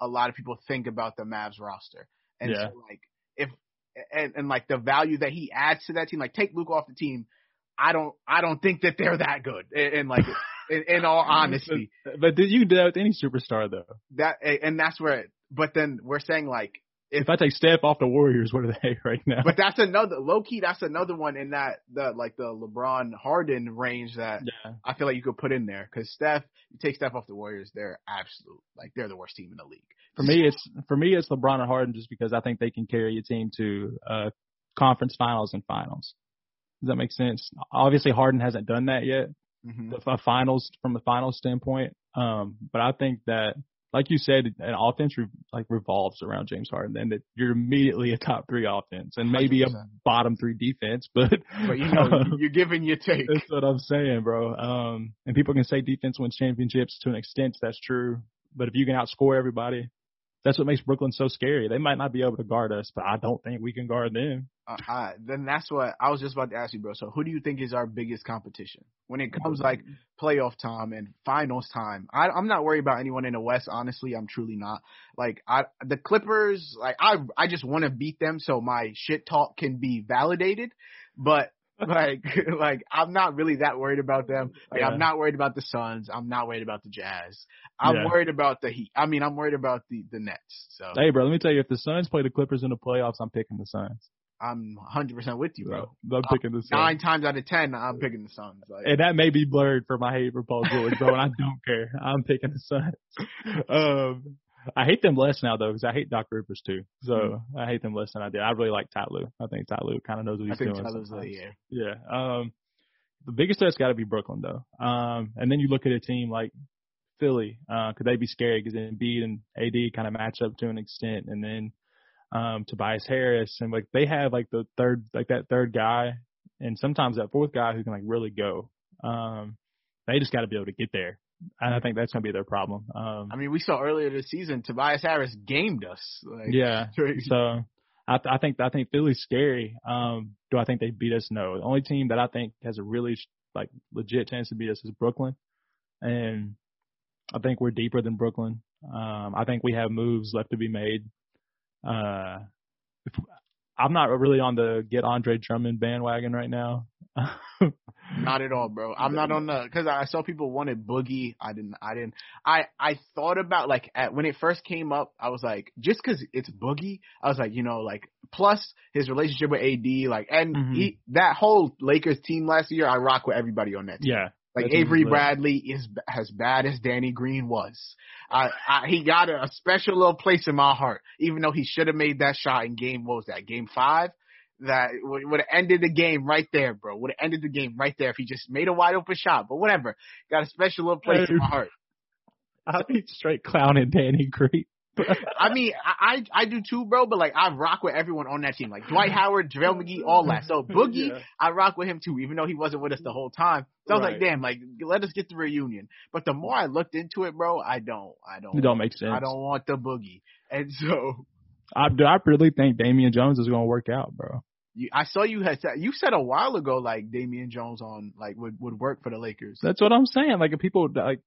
a lot of people think about the Mavs roster. And Yeah. so like if and, and like the value that he adds to that team, like take Luka off the team, I don't I don't think that they're that good. And, and like in, in all honesty, but th- you do that with any superstar though. that and that's where. But then we're saying like If I take Steph off the Warriors, what are they right now? But that's another low key. That's another one in that the like the LeBron Harden range that yeah, I feel like you could put in there because Steph, you take Steph off the Warriors, they're absolute like they're the worst team in the league. for me, it's for me it's LeBron and Harden just because I think they can carry a team to uh conference finals and finals. Does that make sense? Obviously, Harden hasn't done that yet. Hmm The finals from the finals standpoint, um, but I think that, like you said, an offense re- like revolves around James Harden, and that you're immediately a top three offense and maybe a 100%. bottom three defense, but But you know, you- you're giving your take. That's what I'm saying, bro. Um, and people can say defense wins championships to an extent. That's true. But if you can outscore everybody, that's what makes Brooklyn so scary. They might not be able to guard us, but I don't think we can guard them. Uh, I, then that's what I was just about to ask you, bro. So who do you think is our biggest competition when it comes like playoff time and finals time? I, I'm not worried about anyone in the West. Honestly, I'm truly not. Like I, the Clippers, like I, I just want to beat them so my shit talk can be validated. But like, like I'm not really that worried about them. Like Yeah. I'm not worried about the Suns. I'm not worried about the Jazz. I'm Yeah. worried about the Heat. I mean, I'm worried about the the Nets. So Hey, bro, let me tell you, if the Suns play the Clippers in the playoffs, I'm picking the Suns. I'm 100% with you, bro. I'm picking the Suns. Nine times out of ten, I'm picking the Suns. Like, and that may be blurred for my hate for Paul George, bro, and I don't care. I'm picking the Suns. Um, I hate them less now though, because I hate Doc Rivers too. So I hate them less than I did. I really like Ty Lue. I think Ty Lue kind of knows what I he's think doing. Sometimes. like, yeah. Yeah. Um, the biggest threat's got to be Brooklyn though. Um, and then you look at a team like Philly. Uh, could they be scary? Because Embiid and AD kind of match up to an extent, and then um, Tobias Harris and like they have like the third, like that third guy, and sometimes that fourth guy who can like really go. Um, they just got to be able to get there, and I think that's gonna be their problem. Um, I mean, we saw earlier this season, Tobias Harris gamed us. Like, yeah. So I, I think I think Philly's scary. Um, do I think they beat us? No. The only team that I think has a really like legit chance to beat us is Brooklyn, and I think we're deeper than Brooklyn. Um, I think we have moves left to be made. Uh, if, I'm not really on the get Andre Drummond bandwagon right now. Not at all, bro. I'm not on the because I saw people wanted Boogie. I didn't. I didn't. I I thought about like at, when it first came up. I was like, just because it's Boogie, I was like, you know, like plus his relationship with AD, like, and Mhm. he that whole Lakers team last year, I rock with everybody on that team. yeah, Like Avery lit. Bradley is as bad as Danny Green was. I, I he got a, special little place in my heart, even though he should have made that shot in game. What was that? Game five. That would have ended the game right there, bro. Would have ended the game right there if he just made a wide open shot. But whatever, got a special little place in my heart. I think straight clowning Danny Green. I mean, I I do too, bro. But like, I rock with everyone on that team, like Dwight Howard, JaVale McGee, all that. So Boogie, Yeah. I rock with him too, even though he wasn't with us the whole time. So I was like, damn, like let us get the reunion. But the more I looked into it, bro, I don't, I don't, It don't make sense. I don't want the Boogie. And so I, I really think Damian Jones is going to work out, bro. you, I saw you had said you said a while ago like Damian Jones on like would would work for the Lakers. That's what I'm saying. Like, if people like,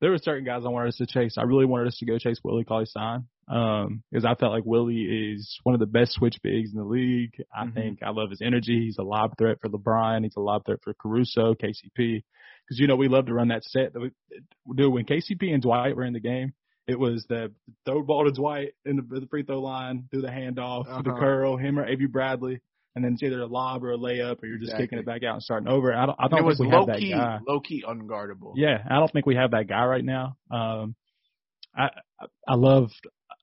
there were certain guys I wanted us to chase. I really wanted us to go chase Willie Cauley Stein, um, because I felt like Willie is one of the best switch bigs in the league. I Mhm. think I love his energy. He's a lob threat for LeBron. He's a lob threat for Caruso, KCP. Because you know we love to run that set. That we, dude, when KCP and Dwight were in the game, it was the throw ball to Dwight in the, the free throw line, do the handoff, the Uh-huh. curl, him or Avery Bradley, and then it's either a lob or a layup, or you're just kicking it back out and starting over. I don't, I don't it think was we low have that key, guy. low key unguardable. Yeah, I don't think we have that guy right now. Um, I I loved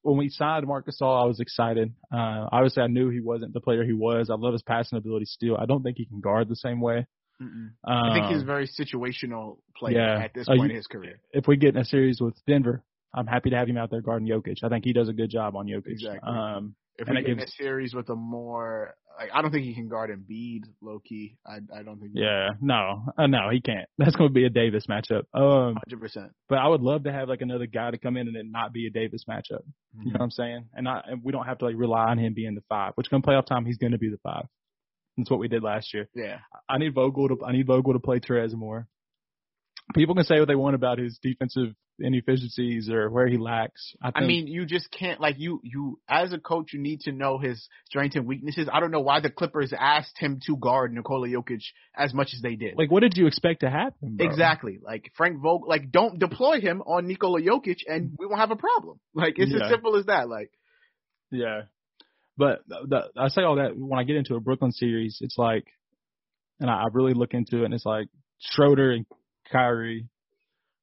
when we signed Marc Gasol. I was excited. Uh, obviously, I knew he wasn't the player he was. I love his passing ability still. I don't think he can guard the same way. Um, I think he's a very situational player yeah. at this Uh, point you- in his career. if we get in a series with Denver, I'm happy to have him out there guarding Jokic. I think he does a good job on Jokic. Exactly. Um, If and we get in a series with a more, like, I don't think he can guard Embiid, low key. I I don't think. yeah, no, uh, no, he can't. That's going to be a Davis matchup. Um, hundred percent. but I would love to have like another guy to come in and it not be a Davis matchup. You Mm-hmm. know what I'm saying? And not, and we don't have to like rely on him being the five, which come playoff time, he's going to be the five. That's what we did last year. Yeah, I need Vogel to, I need Vogel to play Trez more. People can say what they want about his defensive inefficiencies or where he lacks. I, I mean, you just can't like you you as a coach, you need to know his strengths and weaknesses. I don't know why the Clippers asked him to guard Nikola Jokic as much as they did. like, what did you expect to happen? Bro? Exactly. Like Frank Vogel, like don't deploy him on Nikola Jokic, and we won't have a problem. Like it's Yeah. as simple as that. Like Yeah. But the, the, I say all that when I get into a Brooklyn series, it's like, and I, I really look into it, and it's like Schroeder and Kyrie.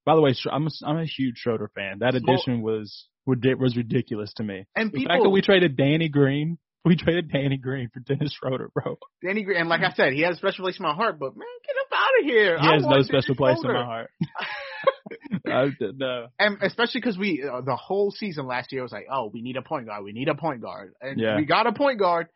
By the way, I'm a, I'm a huge Schroeder fan. That addition was was ridiculous to me. and The fact that we traded Danny Green, we traded Danny Green for Dennis Schroeder, bro. Danny Green, and like I said, he has a special place in my heart. But man, get him out of here. He I has no special Dennis place in my heart. I, no. And especially because we uh, the whole season last year was like, oh, we need a point guard, we need a point guard, and Yeah. we got a point guard,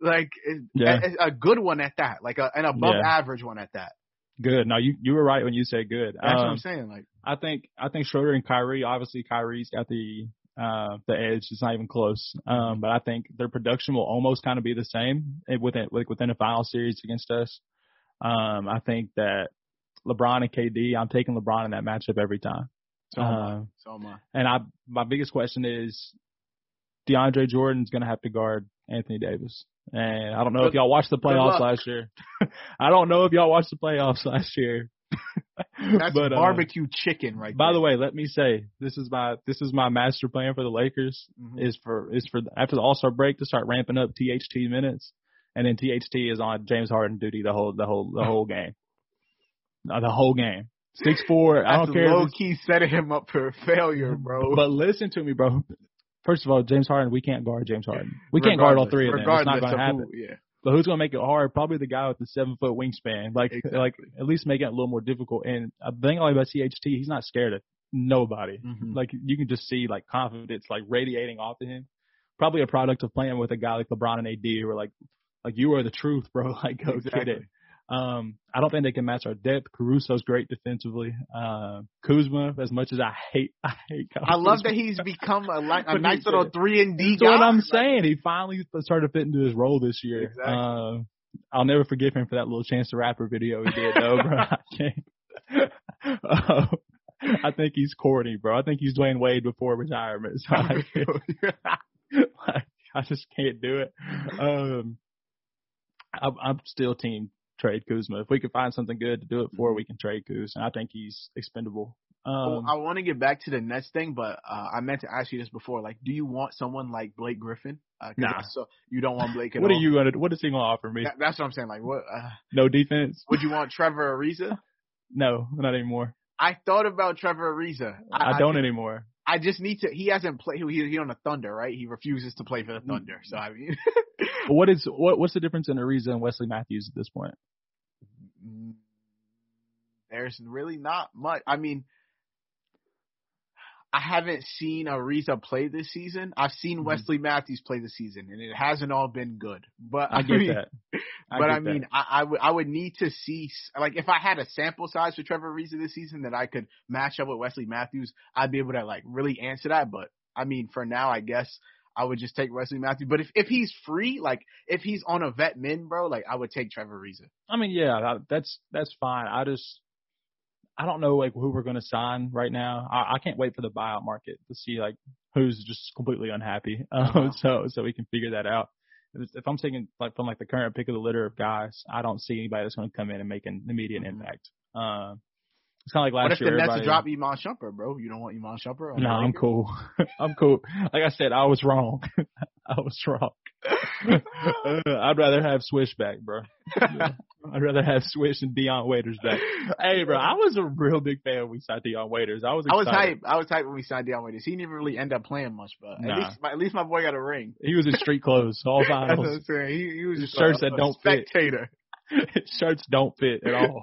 like Yeah. a, a good one at that, like a, an above Yeah. average one at that. Good. No, you you were right when you said good. That's what Um, I'm saying. Like, I think I think Schroeder and Kyrie. Obviously, Kyrie's got the uh the edge. It's not even close. Um, but I think their production will almost kind of be the same eh, within like within a final series against us. Um, I think that LeBron and KD. I'm taking LeBron in that matchup every time. so am I. Uh, So am I. and I my biggest question is DeAndre Jordan's going to have to guard Anthony Davis. And I don't know if y'all watched the playoffs last year. I don't know if y'all watched the playoffs last year. That's but, uh, barbecue chicken right by there. the way, let me say this is my this is my master plan for the Lakers Mhm. is for is for after the All Star break to start ramping up THT minutes, and then THT is on James Harden duty the whole the whole the whole game, Uh, the whole game. Six four. I don't care. low key setting him up for failure, bro. But listen to me, bro. First of all, James Harden, we can't guard James Harden. We can't guard all three of them. It's not going to happen. who- yeah. But who's going to make it hard? Probably the guy with the seven foot wingspan. Like, Exactly. like at least make it a little more difficult. And I think only about THT, he's not scared of nobody. Mhm. Like you can just see like confidence like radiating off of him. Probably a product of playing with a guy like LeBron and AD who are like, like you are the truth, bro. Like go get it. Um, I don't think they can match our depth. Caruso's great defensively. Uh, Kuzma, as much as I hate, I hate. Kyle I love Kuzma. that he's become a, li- a nice little three and D That's guy. what I'm Like, saying. He finally started to fit into his role this year. Exactly. Uh, I'll never forgive him for that little Chance the Rapper video he did, though, bro. I can't. Uh, I think he's corny, bro. I think he's Dwyane Wade before retirement. So I, like, I just can't do it. Um, I'm, I'm still team trade Kuzma. If we can find something good to do it for, we can trade Kuz, and I think he's expendable. Um, I want to get back to the Nets thing, but uh, I meant to ask you this before. Like, do you want someone like Blake Griffin? Uh, Nah. So you don't want Blake at what are you gonna? What is he gonna offer me? That, that's what I'm saying. Like, what? Uh, No defense? would you want Trevor Ariza? No, not anymore. I thought about Trevor Ariza. I, don't anymore. I just need to. He hasn't played. He he on the Thunder, right? He refuses to play for the Thunder. So I mean, what is what? What's the difference in Ariza and Wesley Matthews at this point? There's really not much. I mean, I haven't seen Ariza play this season. I've seen Mhm. Wesley Matthews play this season, and it hasn't all been good. But I get mean, that. I but get I mean, that. I, I would I would need to see like if I had a sample size for Trevor Ariza this season that I could match up with Wesley Matthews, I'd be able to like really answer that. But I mean, for now, I guess I would just take Wesley Matthews. But if if he's free, like if he's on a vet min, bro, like I would take Trevor Ariza. I mean, yeah, that- that's that's fine. I just I don't know like who we're going to sign right now. I, I can't wait for the buyout market to see like who's just completely unhappy. Um, Uh-huh. so so we can figure that out. If, if I'm taking like from like the current pick of the litter of guys, I don't see anybody that's going to come in and make an immediate Mhm. impact. Um, it's kind of like last What if year. the Nets drop Iman Shumpert, bro? You don't want Iman Shumpert? no, the I'm cool. I'm cool. Like I said, I was wrong. I was wrong. I'd rather have Swish back, bro. I'd rather have Swish and Dion Waiters back. Hey, bro, I was a real big fan when we signed Dion Waiters. I was I was hype. I was hype when we signed Dion Waiters. He didn't even really end up playing much, but Nah. at least my, at least my boy got a ring. He was in street clothes, all That's what. I'm saying. He, he was just shirts a, that a don't fit. spectator. Shirts don't fit at all.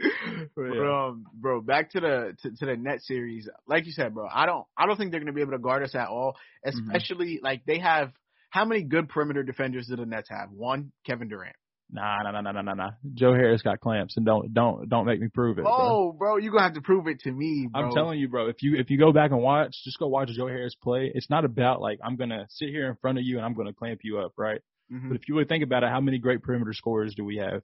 But, um, bro, back to the to, to the net series. Like you said, bro, I don't I don't think they're gonna be able to guard us at all. Mm-hmm. Especially like they have how many good perimeter defenders do the Nets have? One, Kevin Durant. Nah, nah, nah, nah, nah, nah, nah. Joe Harris got clamps, and don't don't don't make me prove it. Oh, bro, you gonna have to prove it to me, bro. I'm telling you, bro. If you if you go back and watch, just go watch Joe Harris play. It's not about like I'm gonna sit here in front of you and I'm gonna clamp you up, right? Mhm. But if you would think about it, how many great perimeter scorers do we have?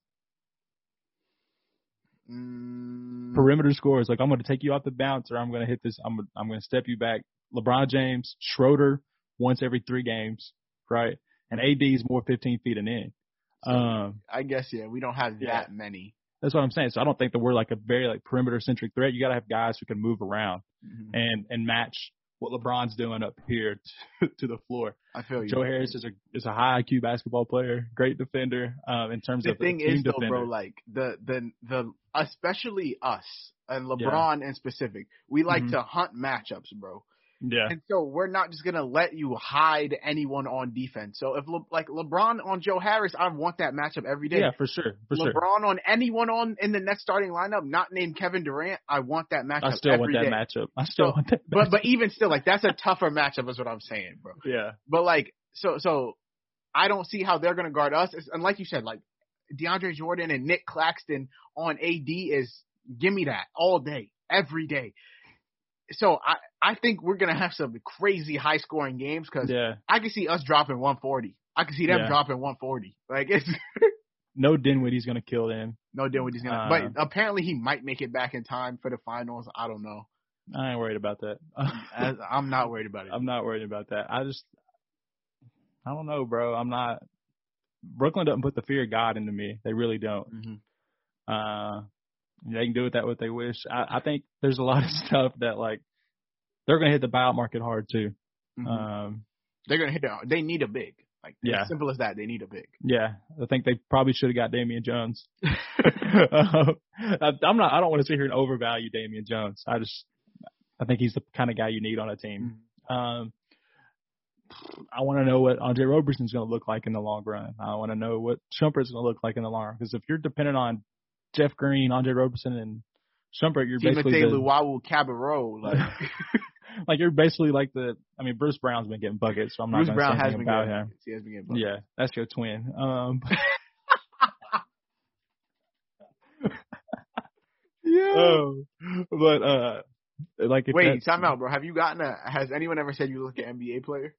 Mm, Perimeter scores. like I'm gonna take you off the bounce or I'm gonna hit this. I'm I'm gonna step you back. LeBron James, Schroeder, once every three games, right? And AD is more 15 feet and in. Um, I guess yeah, we don't have Yeah. that many. that's what I'm saying. So I don't think that we're like a very like perimeter centric threat. You got to have guys who can move around Mhm. and and match what LeBron's doing up here to, to the floor. I feel you. Joe Harris is a is a high IQ basketball player, great defender. Um, in terms of the of thing is though, bro, like the the the especially us and LeBron in specific, we like Mhm. to hunt matchups, bro. Yeah, And so we're not just gonna let you hide anyone on defense. So if Le- like LeBron on Joe Harris, I want that matchup every day. yeah, for sure, for sure. LeBron on anyone on in the next starting lineup, not named Kevin Durant, I want that matchup. I still want that day. matchup. I still So- want that. But but even still, like that's a tougher matchup, is what I'm saying, bro. yeah, But like, so so, I don't see how they're gonna guard us. It's- And like you said, like DeAndre Jordan and Nick Claxton on AD is give me that all day, every day. So I I think we're gonna have some crazy high scoring games because yeah. I can see us dropping 140. I can see them Yeah. dropping 140. Like it's No Dinwiddie's gonna kill them. no Dinwiddie's gonna. Uh, but apparently he might make it back in time for the finals. I don't know. I ain't worried about that. As, I'm not worried about it. I'm not worried about that. I just, I don't know, bro. I'm not. Brooklyn doesn't put the fear of God into me. They really don't. Mhm. Uh, they can do with that what they wish. I, I think there's a lot of stuff that like they're gonna hit the buyout market hard too. Mhm. Um, They're gonna hit it. They need a big. Like Yeah. as simple as that. They need a big. yeah, I think they probably should have got Damian Jones. Uh, I'm not. I don't want to sit here and overvalue Damian Jones. I just, I think he's the kind of guy you need on a team. Um, I want to know what Andre Roberson's going to look like in the long run. I want to know what Shumpert's going to look like in the long run. Because if you're dependent on Jeff Green, Andre Roberson, and Shumpert, you're basically Timothy the, Luwawu-Cabarrot. Like like you're basically like the. I mean, Bruce Brown's been getting buckets, so I'm not going to say anything about getting him. He has been getting buckets. Yeah, that's your twin. Um, Yeah. oh, but uh, like Wait, time out, bro. Have you gotten a? Has anyone ever said you look like an NBA player?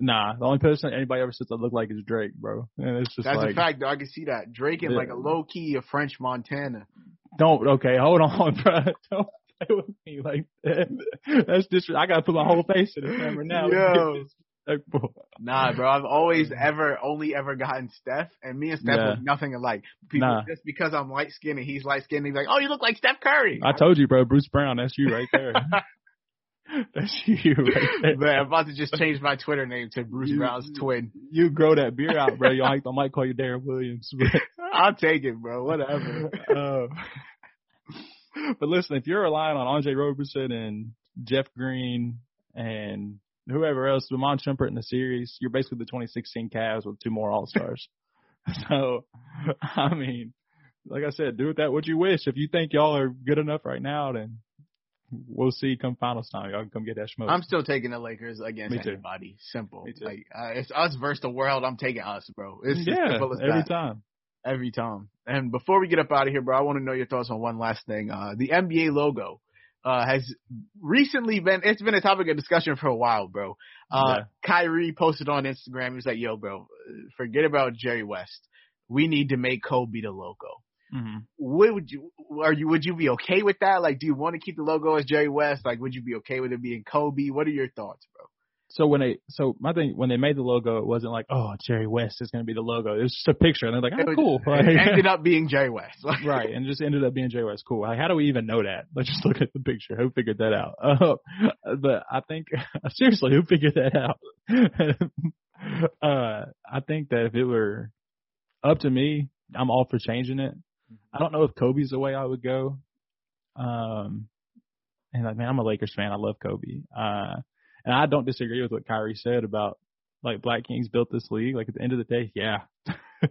Nah, the only person anybody ever says I look like is Drake, bro. And it's just That's like a fact, though. I can see that Drake and Yeah. like a low key of French Montana. Don't okay, hold on, bro. Don't play with me like that. That's just I gotta put my whole face in the camera now. Yo. Nah, bro. I've always ever only ever gotten Steph, and me and Steph Yeah. look nothing alike. People Nah. just because I'm light skinned and he's light skinned, he's like, oh, you look like Steph Curry. I told you, bro. Bruce Brown, that's you right there. that's you right there. Man, I'm about to just change my Twitter name to Bruce You- Brown's twin. You grow that beard out, bro. You like I might call you Deron Williams. But, I'll take it, bro. Whatever. uh, but listen, if you're relying on Andre Roberson and Jeff Green and whoever else, Ramon Shumpert in the series, you're basically the 2016 Cavs with two more All Stars. so, I mean, like I said, do with that what you wish. If you think y'all are good enough right now, then we'll see come finals time. Y'all can come get that smoke. I'm still taking the Lakers against anybody. Simple. Like uh, it's us versus the world. I'm taking us, bro. It's yeah, simple as every that. time. Every time. And before we get up out of here, bro, I want to know your thoughts on one last thing. Uh, the NBA logo uh, has recently been it's been a topic of discussion for a while, bro. Uh, Yeah. Kyrie posted on Instagram. He was like, "Yo, bro, forget about Jerry West. We need to make Kobe the logo." Hmm What would you are you would you be okay with that? Like, do you want to keep the logo as Jerry West? Like, would you be okay with it being Kobe? What are your thoughts, bro? So when they, so my thing, when they made the logo, it wasn't like, oh, Jerry West is going to be the logo. It was just a picture, and they're like, oh, cool. Like, It ended up being Jerry West. Like, right, and just ended up being Jerry West. Cool. Like, how do we even know that? Let's just look at the picture. Who figured that out? Uh, but I think seriously, who figured that out? uh, I think that if it were up to me, I'm all for changing it. I don't know if Kobe's the way I would go. Um, and like, man, I'm a Lakers fan. I love Kobe. Uh, and I don't disagree with what Kyrie said about like Black Kings built this league. Like at the end of the day, yeah, the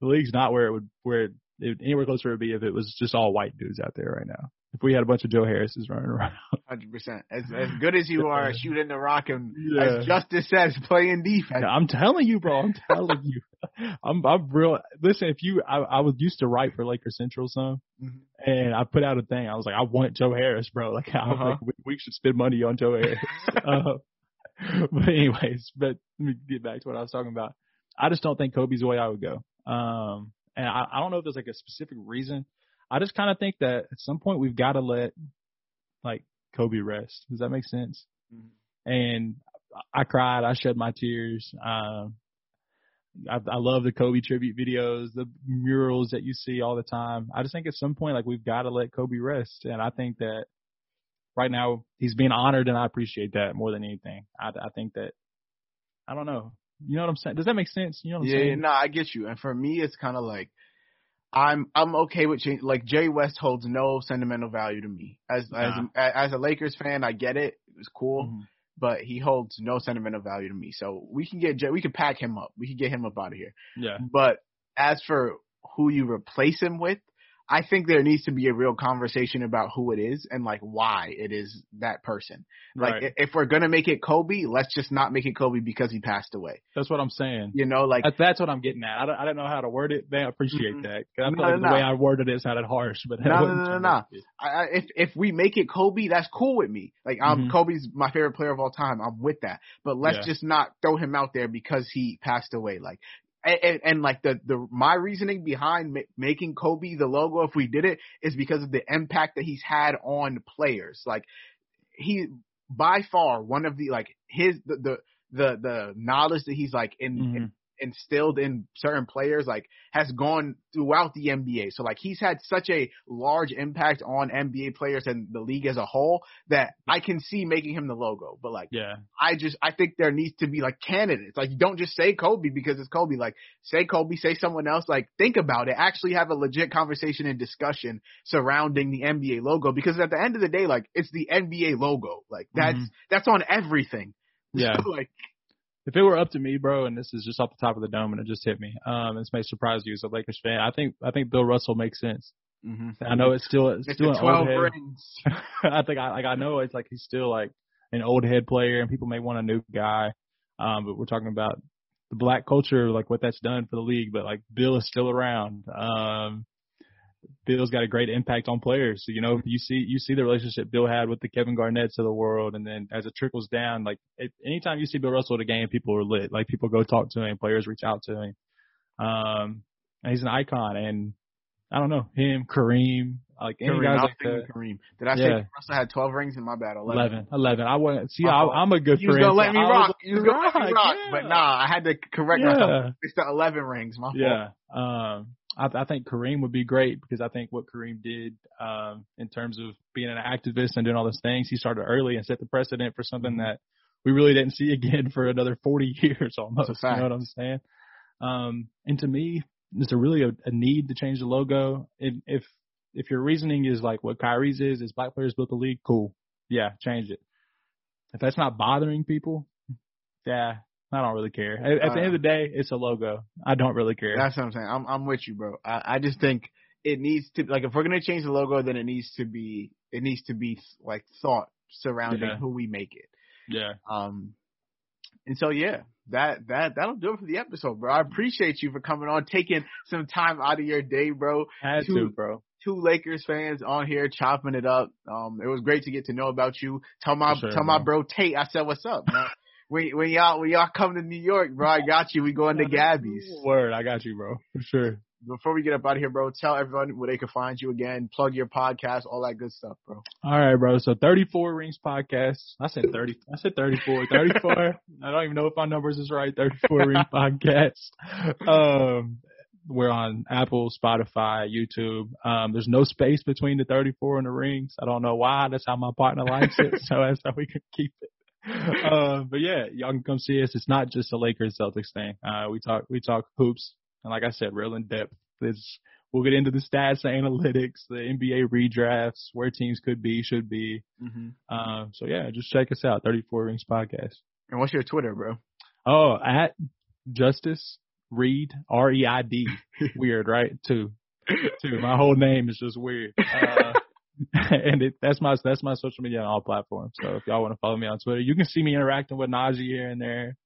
league's not where it would where it, it anywhere close where it'd be if it was just all white dudes out there right now. If we had a bunch of Joe Harris's running around. Hundred percent. As as good as you are shooting the rock and Yeah. as Justice says, playing defense. I'm telling you, bro. I'm telling you. I'm I'm real. Listen, if you, I, I was used to write for Lakers Central some, Mhm. and I put out a thing. I was like, I want Joe Harris, bro. Like, I was Uh-huh. like, we, we should spend money on Joe Harris. uh, but anyways, but let me get back to what I was talking about. I just don't think Kobe's the way I would go. Um, and I, I don't know if there's like a specific reason. I just kind of think that at some point we've got to let like Kobe rest. Does that make sense? Mhm. And I cried. I shed my tears. Um, I, I love the Kobe tribute videos, the murals that you see all the time. I just think at some point, like we've got to let Kobe rest, and I think that right now he's being honored, and I appreciate that more than anything. I, I think that I don't know. You know what I'm saying? Does that make sense? You know what I'm Yeah, saying? Yeah, no, I get you. And for me, it's kind of like I'm I'm okay with change. Like Jerry West holds no sentimental value to me. As as a, as a Lakers fan, I get it. It's cool, Mhm. but he holds no sentimental value to me. So we can get Jerry- we can pack him up. We can get him up out of here. Yeah. But as for who you replace him with, I think there needs to be a real conversation about who it is and like why it is that person. Like Right. if we're gonna make it Kobe, let's just not make it Kobe because he passed away. That's what I'm saying. You know, like That's what I'm getting at. I don't, I don't know how to word it. Man, I appreciate Mhm. that. I feel No, like no, the way. I worded it sounded harsh, but No, no, no, no, trying no. to be. I, I, if if we make it Kobe, that's cool with me. Like um, Mhm. Kobe's my favorite player of all time. I'm with that. But let's Yeah. just not throw him out there because he passed away. Like. And, and, and like the the my reasoning behind ma- making Kobe the logo, if we did it, is because of the impact that he's had on players. Like he, by far, one of the like his the the the, the knowledge that he's like in, Mhm. in instilled in certain players like has gone throughout the NBA. So like he's had such a large impact on NBA players and the league as a whole that I can see making him the logo. But like Yeah. I just I think there needs to be like candidates. Like you don't just say Kobe because it's Kobe. Like say Kobe, say someone else. Like think about it. Actually have a legit conversation and discussion surrounding the NBA logo because at the end of the day, like it's the NBA logo. Like that's Mhm. that's on everything. Yeah. So, like if it were up to me, bro, and this is just off the top of the dome, and it just hit me. Um, this may surprise you as a Lakers fan. I think I think Bill Russell makes sense. I know it's still it's Mr. still an Twelve old head. rings. I think I like I know it's like he's still like an old head player, and people may want a new guy. Um, but we're talking about the black culture, like what that's done for the league. But like Bill is still around. Um, Bill's got a great impact on players. So, you know, you see you see the relationship Bill had with the Kevin Garnett's of the world, and then as it trickles down, like it, anytime you see Bill Russell at a game, people are lit. Like people go talk to him, players reach out to him. Um, and he's an icon, and I don't know him, Kareem, like any Kareem, guys like that. Kareem. Did I say Russell had twelve rings in my bad? 11. 11. 11. I wasn't, see, My I, I'm a good You friend. gonna let me I rock. You gonna let me rock. yeah. But nah, I had to correct Yeah. myself. It's the eleven rings. My fault. Yeah. Um, I, I think Kareem would be great because I think what Kareem did, um, in terms of being an activist and doing all those things, he started early and set the precedent for something Mhm. that we really didn't see again for another 40 years almost. You know what I'm saying? Um, and to me, there's a really a, a need to change the logo. If, if, if your reasoning is like what Kyrie's is, is black players built the league, cool. Yeah, change it. If that's not bothering people, yeah, I don't really care. At, at the end of the day, it's a logo. I don't really care. That's what I'm saying. I'm I'm with you, bro. I, I just think it needs to like if we're gonna change the logo, then it needs to be it needs to be like thought surrounding Yeah. who we make it. Yeah. Um, and so yeah, that that that'll do it for the episode, bro. I appreciate you for coming on, taking some time out of your day, bro. Had Two- to, bro. Two Lakers fans on here chopping it up. Um, it was great to get to know about you. Tell my sure, tell my bro Tate, I said what's up, man. when when y'all when y'all come to New York, bro, I got you. We going to Gabby's. Word, I got you, bro. For sure. Before we get up out of here, bro, tell everyone where they can find you again. Plug your podcast, all that good stuff, bro. All right, bro. So 34 Rings podcast. I said 30. I said 34. 34. I don't even know if my numbers is right. 34 Rings podcast. Um, we're on Apple, Spotify, YouTube. Um, there's no space between the 34 and the rings. I don't know why. That's how my partner likes it. so that's how we can keep it. Um, but yeah, y'all can come see us. It's not just a Lakers Celtics thing. Uh, we talk, we talk hoops. And like I said, real in depth. It's, we'll get into the stats, the analytics, the NBA redrafts, where teams could be, should be. Mm-hmm. Um, so yeah, just check us out, 34 Rings Podcast. And what's your Twitter, bro? Oh, at Justice Reid, R-E-I-D. weird, right? Two. Two. My whole name is just weird. Uh, and it, that's my, that's my social media on all platforms. So if y'all want to follow me on Twitter, you can see me interacting with Najee here and there.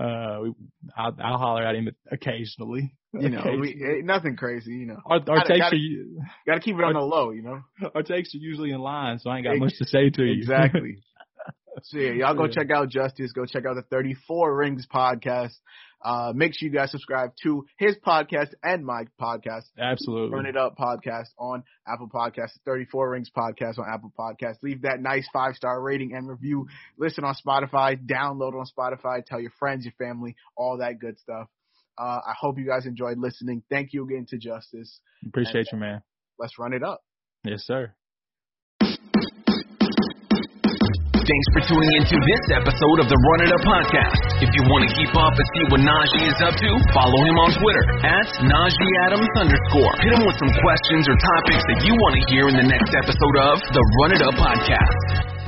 Uh, we, I'll, I'll holler at him occasionally. You know, Occasionally. eh, nothing crazy, you know. our, our gotta- takes gotta- are u- Got to keep it on the low, you know. our takes are usually in line, so I ain't got much to say to you. Exactly. so yeah, y'all go check out Justice. Go check out the 34 Rings podcast. Uh, make sure you guys subscribe to his podcast and my podcast, Absolutely. Run It Up podcast on Apple Podcasts, 34 Rings podcast on Apple Podcasts. Leave that nice five star rating and review. Listen on Spotify, download on Spotify, tell your friends, your family, all that good stuff. Uh, I hope you guys enjoyed listening. Thank you again to Justice. Appreciate you, man. Let's run it up. Yes, sir. Thanks for tuning into this episode of the Run It Up podcast. If you want to keep up and see what Najee is up to, follow him on Twitter at Najee Adams underscore. Hit him with some questions or topics that you want to hear in the next episode of the Run It Up podcast.